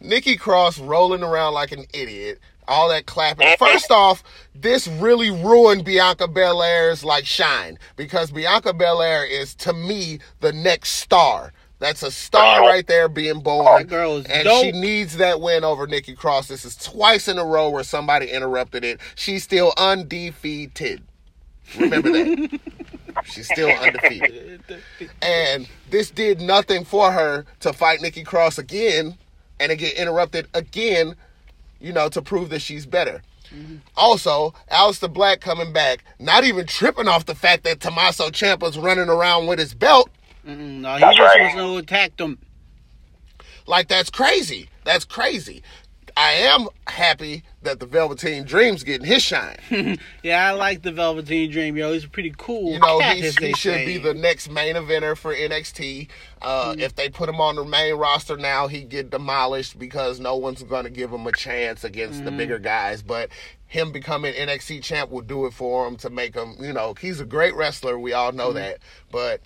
Nikki Cross rolling around like an idiot. All that clapping. First off, this really ruined Bianca Belair's like shine because Bianca Belair is to me the next star. That's a star right there being born. That girl is and dope. she needs that win over Nikki Cross. This is twice in a row where somebody interrupted it. She's still undefeated. Remember that. She's still undefeated. And this did nothing for her to fight Nikki Cross again and to get interrupted again, you know, to prove that she's better. Also, Aleister Black coming back, not even tripping off the fact that Tommaso Ciampa's running around with his belt. Mm, no, he That's just right. wants to attack them. Like, that's crazy. That's crazy. I am happy that the Velveteen Dream's getting his shine. Yeah, I like the Velveteen Dream, yo. He's pretty cool. You know, he, he should be the next main eventer for NXT. Uh, mm. If they put him on the main roster now, he'd get demolished because no one's going to give him a chance against the mm-hmm. bigger guys. But him becoming NXT champ will do it for him to make him, you know, he's a great wrestler. We all know mm-hmm. that. But.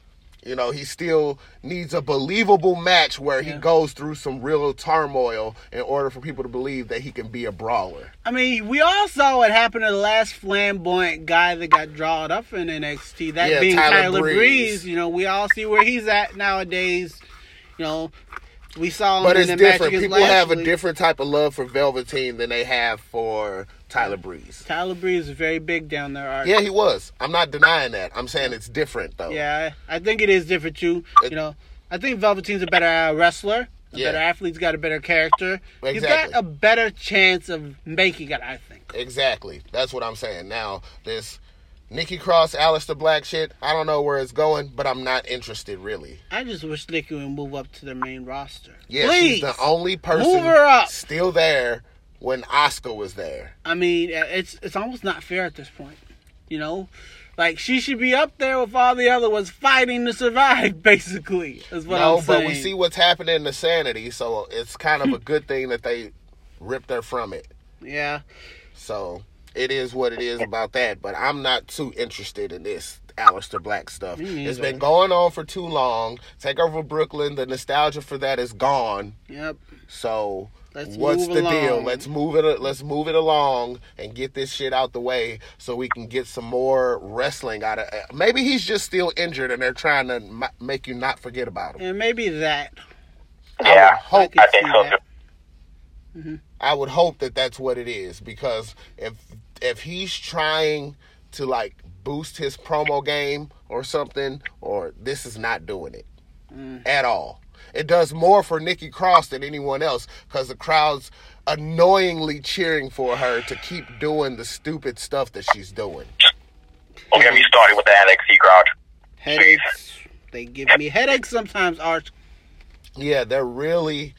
You know, he still needs a believable match where he goes through some real turmoil in order for people to believe that he can be a brawler. I mean, we all saw what happened to the last flamboyant guy that got drawn up in NXT. That Yeah, being Tyler Tyler, Breeze. Breeze. You know, we all see where he's at nowadays. You know, we saw But it's different. People have a different type of love for Velveteen than they have for Tyler Breeze. Tyler Breeze is very big down there. Art. Yeah, he was. I'm not denying that. I'm saying it's different though. Yeah, I think it is different too. It- You know, I think Velveteen's a better uh, wrestler, a Yeah. better athlete. He's got a better character. He's Exactly. got a better chance of making it. I think. Exactly. That's what I'm saying. Now, this Nikki Cross, Aleister Black shit, I don't know where it's going, but I'm not interested really. I just wish Nikki would move up to the main roster. Yeah, Please. she's the only person Move her up. still there when Asuka was there. I mean, it's it's almost not fair at this point. You know, like she should be up there with all the other ones fighting to survive. Basically, is what no, I'm but we see what's happening to sanity, so it's kind of a good thing that they ripped her from it. Yeah, So it is what it is about that. But I'm not too interested in this Aleister Black stuff. It's been going on for too long. Take over Brooklyn. The nostalgia for that is gone. yep. So Let's what's the along. deal? Let's move it. Let's move it along and get this shit out the way so we can get some more wrestling out of. Uh, maybe he's just still injured and they're trying to m- make you not forget about him. And maybe that. Yeah, I would hope. could I think so that. too. Mm-hmm. I would hope that that's what it is because if if he's trying to like boost his promo game or something, or this is not doing it at all. It does more for Nikki Cross than anyone else because the crowd's annoyingly cheering for her to keep doing the stupid stuff that she's doing. Don't get me started with the NXT crowd. Headaches. They give me headaches sometimes. Art. Yeah, they're really,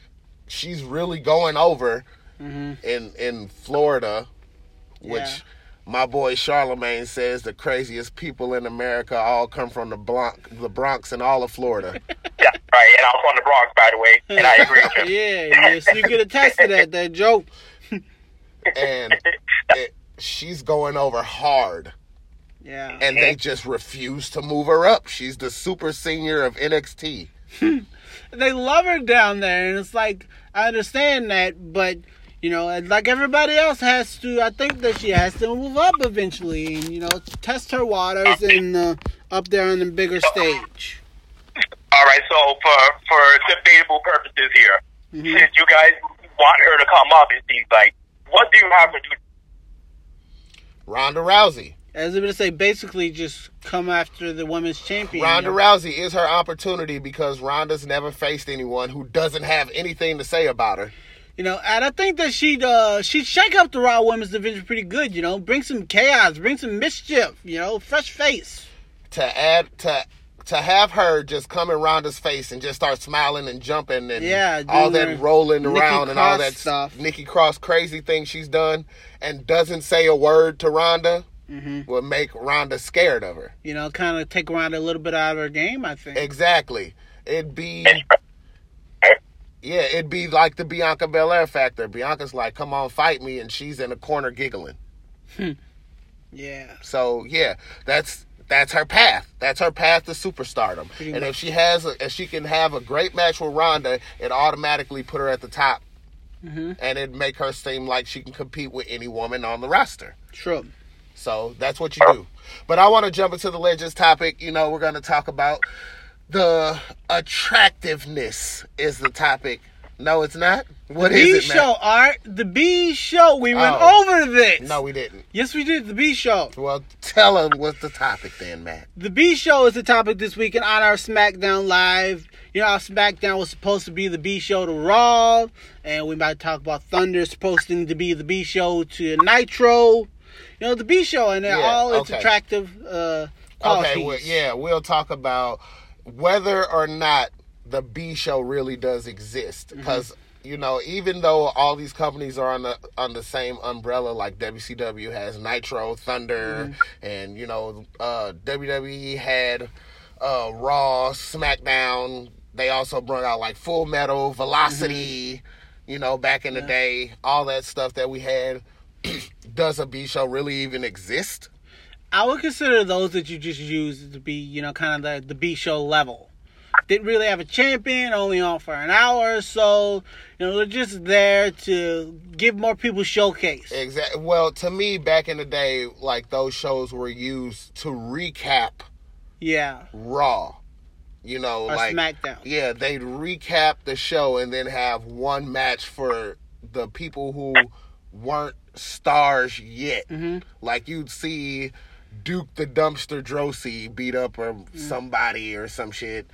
she's really going over Mhm. in in Florida, which Yeah. my boy Charlamagne says the craziest people in America all come from the Bronx, the Bronx and all of Florida. Yeah, right. And I'm from the Bronx, by the way, and I agree with him. yeah, yes, you could attest to that. That joke. and it, she's going over hard, Yeah. and they just refuse to move her up. She's the super senior of NXT. they love her down there, and it's like I understand that, but you know, and like everybody else has to. I think that she has to move up eventually, and you know, test her waters and uh, up there on the bigger stage. All right, so for for debatable purposes here, Mhm. since you guys want her to come up, it seems like, what do you have her do? Ronda Rousey. As I'm gonna say, basically, just come after the women's champion. Ronda Rousey is her opportunity because Ronda's never faced anyone who doesn't have anything to say about her. You know, and I think that she'd uh she'd shake up the Raw Women's division pretty good. You know, bring some chaos, bring some mischief. You know, fresh face. To add to to have her just come in Ronda's face and just start smiling and jumping and Yeah, all that rolling Nikki around and all that stuff. Nikki Cross crazy thing she's done and doesn't say a word to Ronda Mm-hmm. will make Ronda scared of her. You know, kind of take Ronda a little bit out of her game. I think. Exactly. It'd be It's- yeah, it'd be like the Bianca Belair factor. Bianca's like, "Come on, fight me," and she's in a corner giggling. Yeah. So yeah, that's that's her path. That's her path to superstardom. Pretty and much. if she has, a, if she can have a great match with Ronda, it automatically put her at the top, Mm-hmm. and it make her seem like she can compete with any woman on the roster. True. So that's what you do. But I want to jump into the legends topic. You know, we're going to talk about the attractiveness is the topic. No, it's not. What is The B it, show. Art. The B show. We went Oh. over this. No, we didn't. Yes, we did. The B show. Well, tell them what's the topic then, Matt. The B show is the topic this weekend on our SmackDown Live. You know, our SmackDown was supposed to be the B show to Raw, and we might talk about Thunder supposed to be the B show to Nitro. You know, the B show and Yeah, all its okay. attractive uh, qualities. Okay, well, yeah, we'll talk about whether or not the B show really does exist Mm-hmm. because you know even though all these companies are on the on the same umbrella like WCW has Nitro, Thunder, Mm-hmm. and you know uh, WWE had uh, Raw, SmackDown. They also brought out like Full Metal, Velocity. Mm-hmm. You know, back in the day, all that stuff that we had. does a B show really even exist? I would consider those that you just use to be, you know, kind of the, the B show level. Didn't really have a champion, only on for an hour or so. You know, they're just there to give more people showcase. Exactly. Well, to me, back in the day, like those shows were used to recap Yeah. Raw. You know, Or like SmackDown. yeah, they'd recap the show and then have one match for the people who weren't stars yet. Mhm. Like you'd see Duke the Dumpster Droese beat up or mm. somebody or some shit,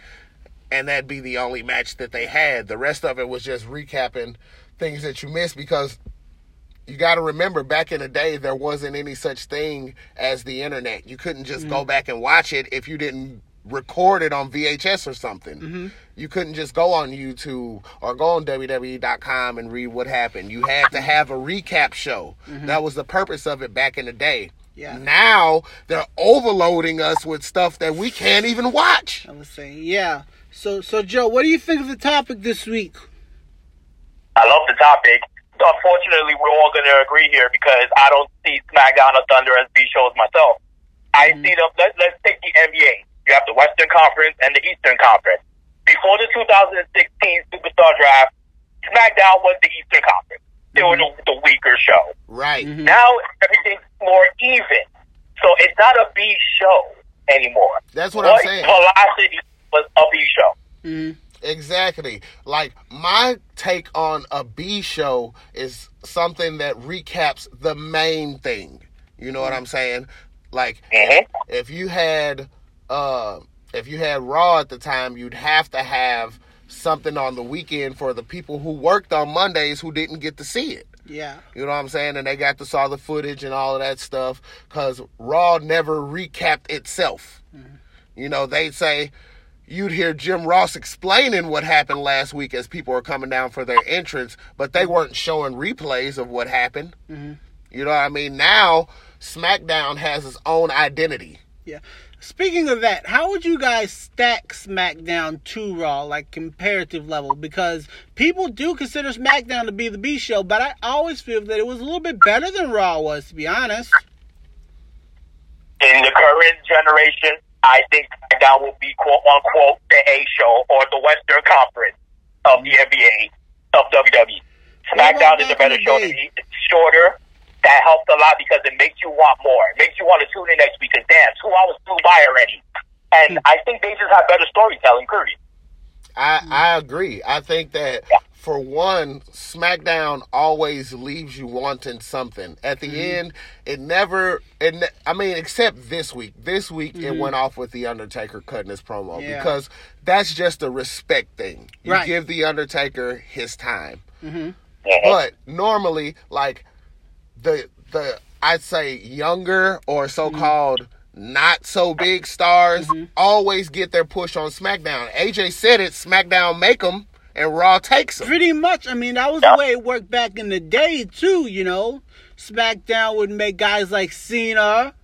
and that'd be the only match that they had. The rest of it was just recapping things that you missed because you got to remember back in the day there wasn't any such thing as the internet. You couldn't just go mm. back and watch it if you didn't record it on VHS or something. Mm-hmm. You couldn't just go on YouTube or go on WWE.com and read what happened. You had to have a recap show. Mm-hmm. That was the purpose of it back in the day. Yeah. Now they're overloading us with stuff that we can't even watch. I was saying, yeah. So, so Joe, what do you think of the topic this week? I love the topic. Unfortunately, we're all going to agree here because I don't see SmackDown or Thunder as B shows myself. I mm-hmm. see them. Let, let's take the NBA. You have the Western Conference and the Eastern Conference. Before the 2016 Superstar Draft, SmackDown was the Eastern Conference. It was the, the weaker show. Right. Now everything's more even, so it's not a B show anymore. That's what I'm saying. Velocity was a B show. Mm-hmm. Exactly. Like my take on a B show is something that recaps the main thing. You know what I'm saying? Like Mhm. if you had uh if you had Raw at the time, you'd have to have something on the weekend for the people who worked on Mondays who didn't get to see it. Yeah. You know what I'm saying? And they got to saw the footage and all of that stuff because Raw never recapped itself. Mm-hmm. You know, they'd say you'd hear Jim Ross explaining what happened last week as people were coming down for their entrance, but they weren't showing replays of what happened. Mm-hmm. You know what I mean? Now SmackDown has its own identity. Yeah. Speaking of that, how would you guys stack SmackDown to Raw, like comparative level? Because people do consider SmackDown to be the B show, but I always feel that it was a little bit better than Raw was, to be honest. in the current generation, I think SmackDown will be quote unquote the A show or the Western Conference of the NBA of WWE. SmackDown is a better show day? than me. It's shorter. That helps a lot because it makes you want more. It makes you want to tune in next week. Cause damn, two hours flew by already. And. I think they just have better storytelling. Period. I Mm-hmm. I agree. I think that for one, SmackDown always leaves you wanting something. At the Mm-hmm. end, it never. It ne- I mean, except this week. This week it went off with the Undertaker cutting his promo Mm-hmm. Yeah. because that's just a respect thing. You Right. give the Undertaker his time. Mhm. But normally, like the the I'd say younger or so called not so big stars mm-hmm. always get their push on SmackDown. AJ said it, SmackDown make them and Raw takes them. Pretty much. I mean, that was Yeah. the way it worked back in the day too. You know, SmackDown would make guys like Cena,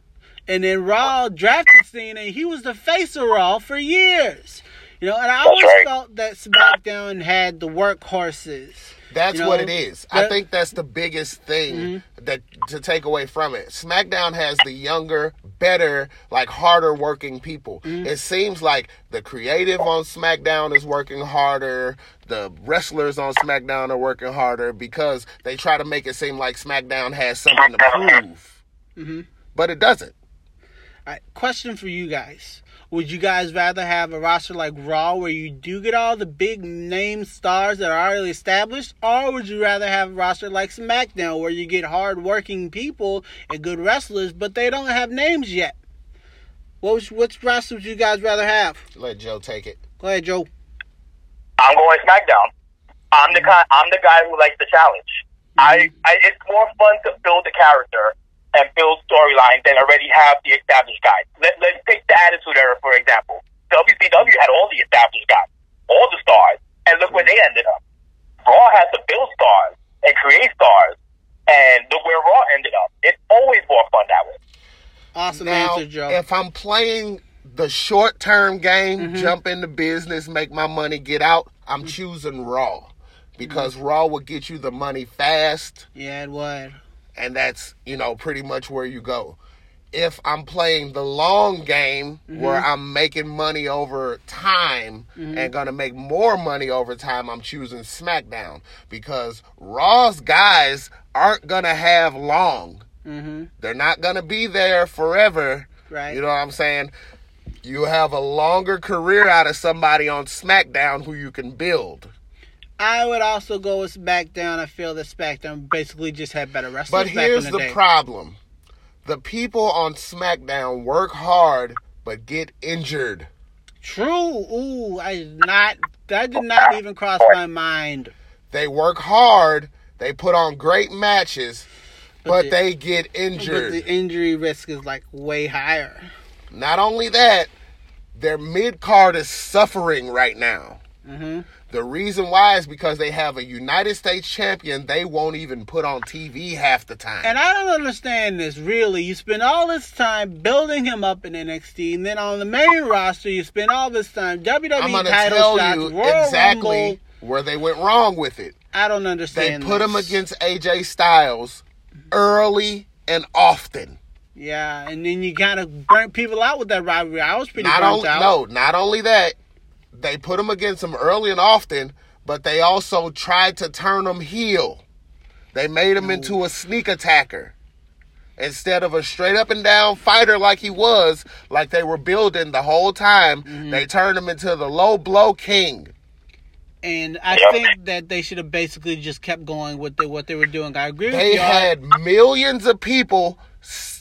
and then Raw drafted Cena, and he was the face of Raw for years. You know, and I always right. felt that SmackDown had the workhorses. That's You know, what it is. I think that's the biggest thing that to take away from it. SmackDown has the younger, better, like harder working people. It seems like the creative on SmackDown is working harder. The wrestlers on SmackDown are working harder because they try to make it seem like SmackDown has something to prove. Mhm. But it doesn't. All right, question for you guys. Would you guys rather have a roster like Raw where you do get all the big name stars that are already established, or would you rather have a roster like SmackDown where you get hard working people and good wrestlers, but they don't have names yet? What was, which roster would you guys rather have? Let Joe take it. Go ahead, Joe. I'm going SmackDown. I'm the mm-hmm. guy. I'm the guy who likes the challenge. I, mm-hmm. I it's more fun to build a character and build storylines that already have the established guys. Let, let's take the Attitude Era for example. WCW had all the established guys, all the stars, and look where they ended up. Raw has to build stars and create stars, and look where Raw ended up. It's always more fun that way. Awesome now, answer, Joe. if I'm playing the short term game, Mm-hmm. jump into business, make my money, get out, I'm choosing Raw because Mm-hmm. Raw will get you the money fast, yeah, it would. And that's you know pretty much where you go. If I'm playing the long game Mm-hmm. where I'm making money over time and gonna make more money over time, I'm choosing SmackDown because Raw's guys aren't gonna have long. hmm They're not gonna be there forever. Right. You know what I'm saying? You have a longer career out of somebody on SmackDown who you can build. I would also go with SmackDown. I feel that SmackDown basically just had better wrestlers But here's the, the problem. The people on SmackDown work hard but get injured. True. Ooh, I did not. That did not even cross my mind. They work hard, they put on great matches, but, the- they get But injured. the injury risk is like way higher. Not only that, their mid card is suffering right now. hmm The reason why is because they have a United States champion they won't even put on TV half the time. And I don't understand this really. You spend all this time building him up in NXT, and then on the main roster, you spend all this time WWE title tell shots, you Royal exactly Rumble. where they went wrong with it. I don't understand. They put him against AJ Styles early and often. Yeah, and then you kind of burnt people out with that rivalry. I was pretty Not burnt only out. no, not only that, they put him against him early and often, but they also tried to turn him heel. They made him into a sneak attacker. Instead of a straight up and down fighter like he was, like they were building the whole time, Mm-hmm. they turned him into the low blow king. And I Yep. think that they should have basically just kept going with the, what they were doing. I agree They with you. had millions of people s-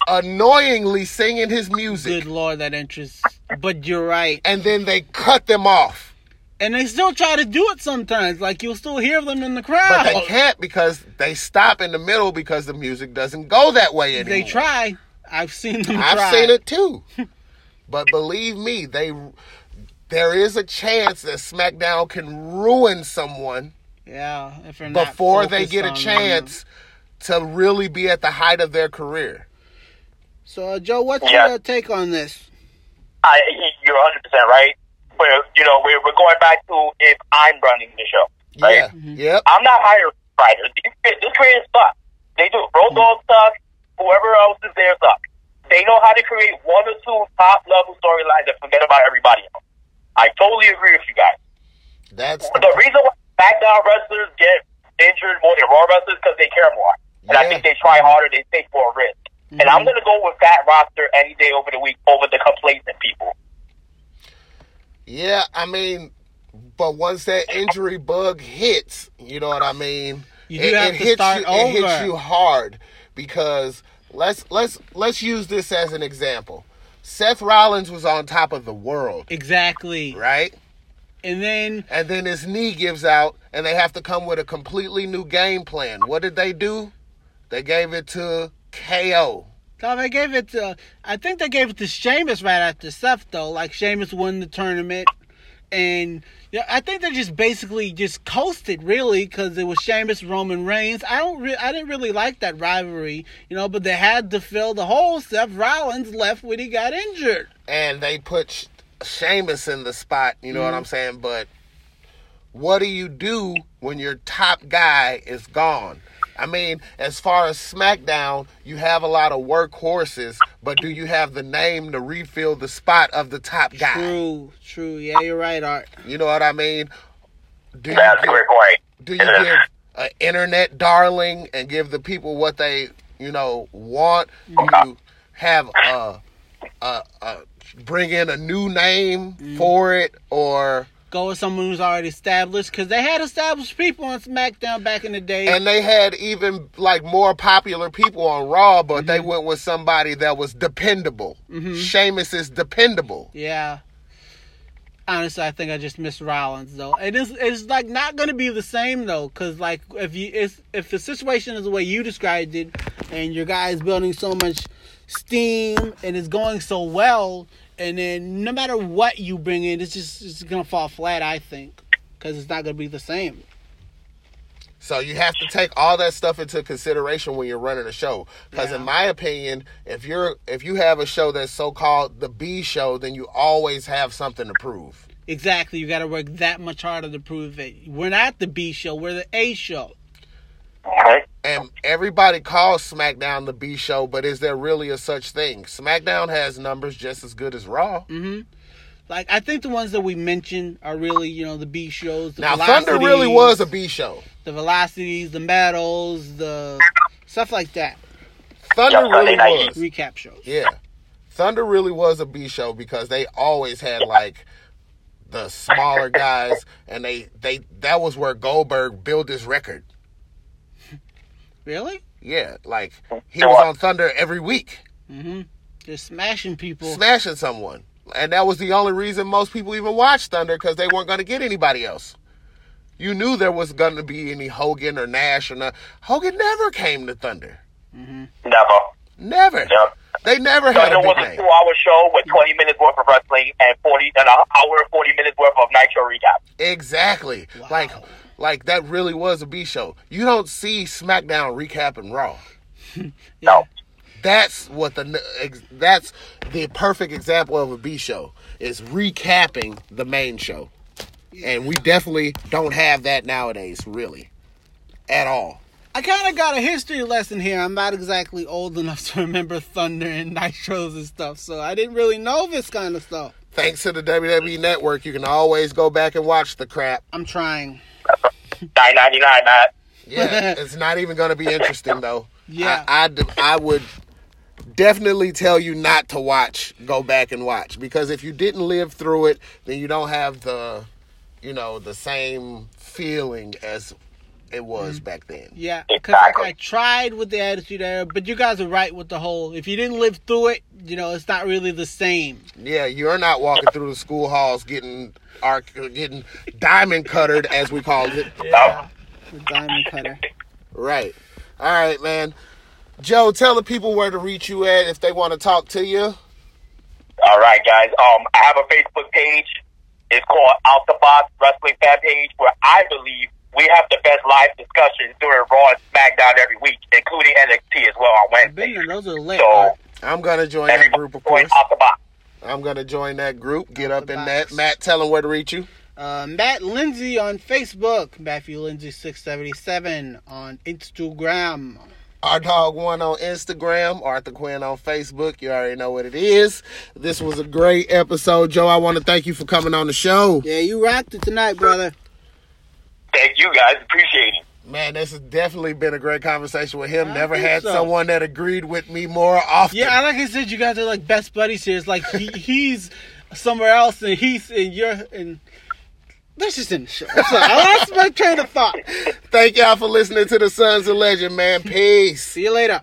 annoyingly singing his music, Good lord, that interest. But you're right. and then they cut them off. And they still try to do it sometimes. Like you'll still hear them in the crowd. But they can't because they stop in the middle because the music doesn't go that way anymore. They try. I've seen them I've try. seen it too. but believe me, they there is a chance that SmackDown can ruin someone Yeah, before they get a chance to really be at the height of their career. So, uh, Joe, what's Yeah. your take on this? I, you're 100 percent right. Where you know we're, we're going back to if I'm running the show, right? Yeah. Yep. I'm not hiring writers. These, these creators suck. They do. Road Dogg suck. Whoever else is there suck. They know how to create one or two top level storylines and forget about everybody else. I totally agree with you guys. That's The reason why SmackDown wrestlers get injured more than Raw wrestlers because they care more. And I think they try harder, they take more risk. And I'm going to go with that roster any day over the week over the complacent people. Yeah, I mean, but once that injury bug hits, you know what I mean. You do have to start you, It hits you hard because let's let's let's use this as an example. Seth Rollins was on top of the world, Exactly. right? And then and then his knee gives out, and they have to come with a completely new game plan. What did they do? They gave it to KO. No, they gave it to. I think they gave it to Sheamus right after Seth, though. Like Sheamus won the tournament, and yeah, I think they just basically just coasted really because it was Sheamus Roman Reigns. I don't, re- I didn't really like that rivalry, you know. But they had to fill the hole. Seth Rollins left when he got injured. and they put Sh- Sheamus in the spot. You know what mm-hmm. I'm saying? But what do you do when your top guy is gone? I mean, as far as SmackDown, you have a lot of workhorses, but do you have the name to refill the spot of the top guy? True, true. Yeah, you're right, Art. You know what I mean? Do you That's a give, great point. do you give an internet darling and give the people what they you know want? Do you have a, a, a bring in a new name mm-hmm. for it or? Go with someone who's already established because they had established people on SmackDown back in the day. And they had even like more popular people on Raw, but mm-hmm. they went with somebody that was dependable. Mm-hmm. Sheamus is dependable. Yeah. Honestly, I think I just missed Rollins though. It is it's like not going to be the same though cuz like if you if if the situation is the way you described it and your guy is building so much steam and it's going so well and then no matter what you bring in it's just it's to fall flat I think cuz it's not to be the same. So you have to take all that stuff into consideration when you're running a show. Because Yeah. in my opinion, if you're if you have a show that's so called the B show, then you always have something to prove. Exactly, you got to work that much harder to prove it. We're not the B show, we're the A show. Okay. And everybody calls SmackDown the B show, but is there really a such thing? SmackDown has numbers just as good as Raw. Mm-hmm. Like I think the ones that we mentioned are really, you know, the B shows. The Now Thunder really was a B show. the velocities, the medals, the stuff like that. Thunder Just Sunday really night. was. Recap shows. Yeah. Thunder really was a B show because they always had like the smaller guys and they they that was where Goldberg built his record. Really? Yeah, like he was on Thunder every week Mhm. Just smashing people. smashing someone. And that was the only reason most people even watched Thunder because they weren't going to get anybody else. You knew there was going to be any Hogan or Nash or not. Hogan never came to Thunder. Never. Never. Yep. They never had Thunder a was a name. two-hour show with 20 minutes worth of wrestling and 40 and an hour 40 minutes worth of Nitro recap. Exactly. Wow. Like like that really was a B show. You don't see SmackDown recapping Raw. No. That's what the ex- that's the perfect example of a B show is recapping the main show. And we definitely don't have that nowadays, really. At all. I kind of got a history lesson here. I'm not exactly old enough to remember Thunder and Nitros and stuff, so I didn't really know this kind of stuff. Thanks to the WWE network, you can always go back and watch the crap. I'm trying. 9.99, Matt. Yeah, it's not even going to be interesting though. Yeah. I I would definitely tell you not to watch. Go back and watch because if you didn't live through it, then you don't have the, you know, the same feeling as it was back then. Yeah, because like, I tried with the Attitude Era, but you guys are right with the whole. If you didn't live through it, you know, it's not really the same. Yeah, you're not walking through the school halls getting arc, getting diamond cuttered as we called it. Yeah. The Diamond Cutter. Right. All right, man. Joe, tell the people where to reach you at if they want to talk to you. All right, guys. Um, I have a Facebook page. It's called Out the Box Wrestling Fan Page, where I believe we have the best live discussions during Raw and SmackDown every week, including NXT as well on I've been Wednesday. there. Those are lit. So Art. I'm gonna join that group, of join course. Out the Box. I'm gonna join that group. Get Out up the in box. that. Matt, tell them where to reach you. Uh, Matt Lindsay on Facebook. Matthew Lindsay six seventy seven on Instagram. Our dog one on Instagram, Arthur Quinn on Facebook. You already know what it is. This was a great episode, Joe. I want to thank you for coming on the show. Yeah, you rocked it tonight, brother. Thank you, guys. Appreciate it. Man, this has definitely been a great conversation with him. I Never had so. someone that agreed with me more often. Yeah, I like I said, you guys are like best buddies here. It's like he, he's somewhere else and he's in your and. Let's just end the show. Sorry, I lost my train of thought. Thank y'all for listening to the Sons of Legend, man. Peace. See you later.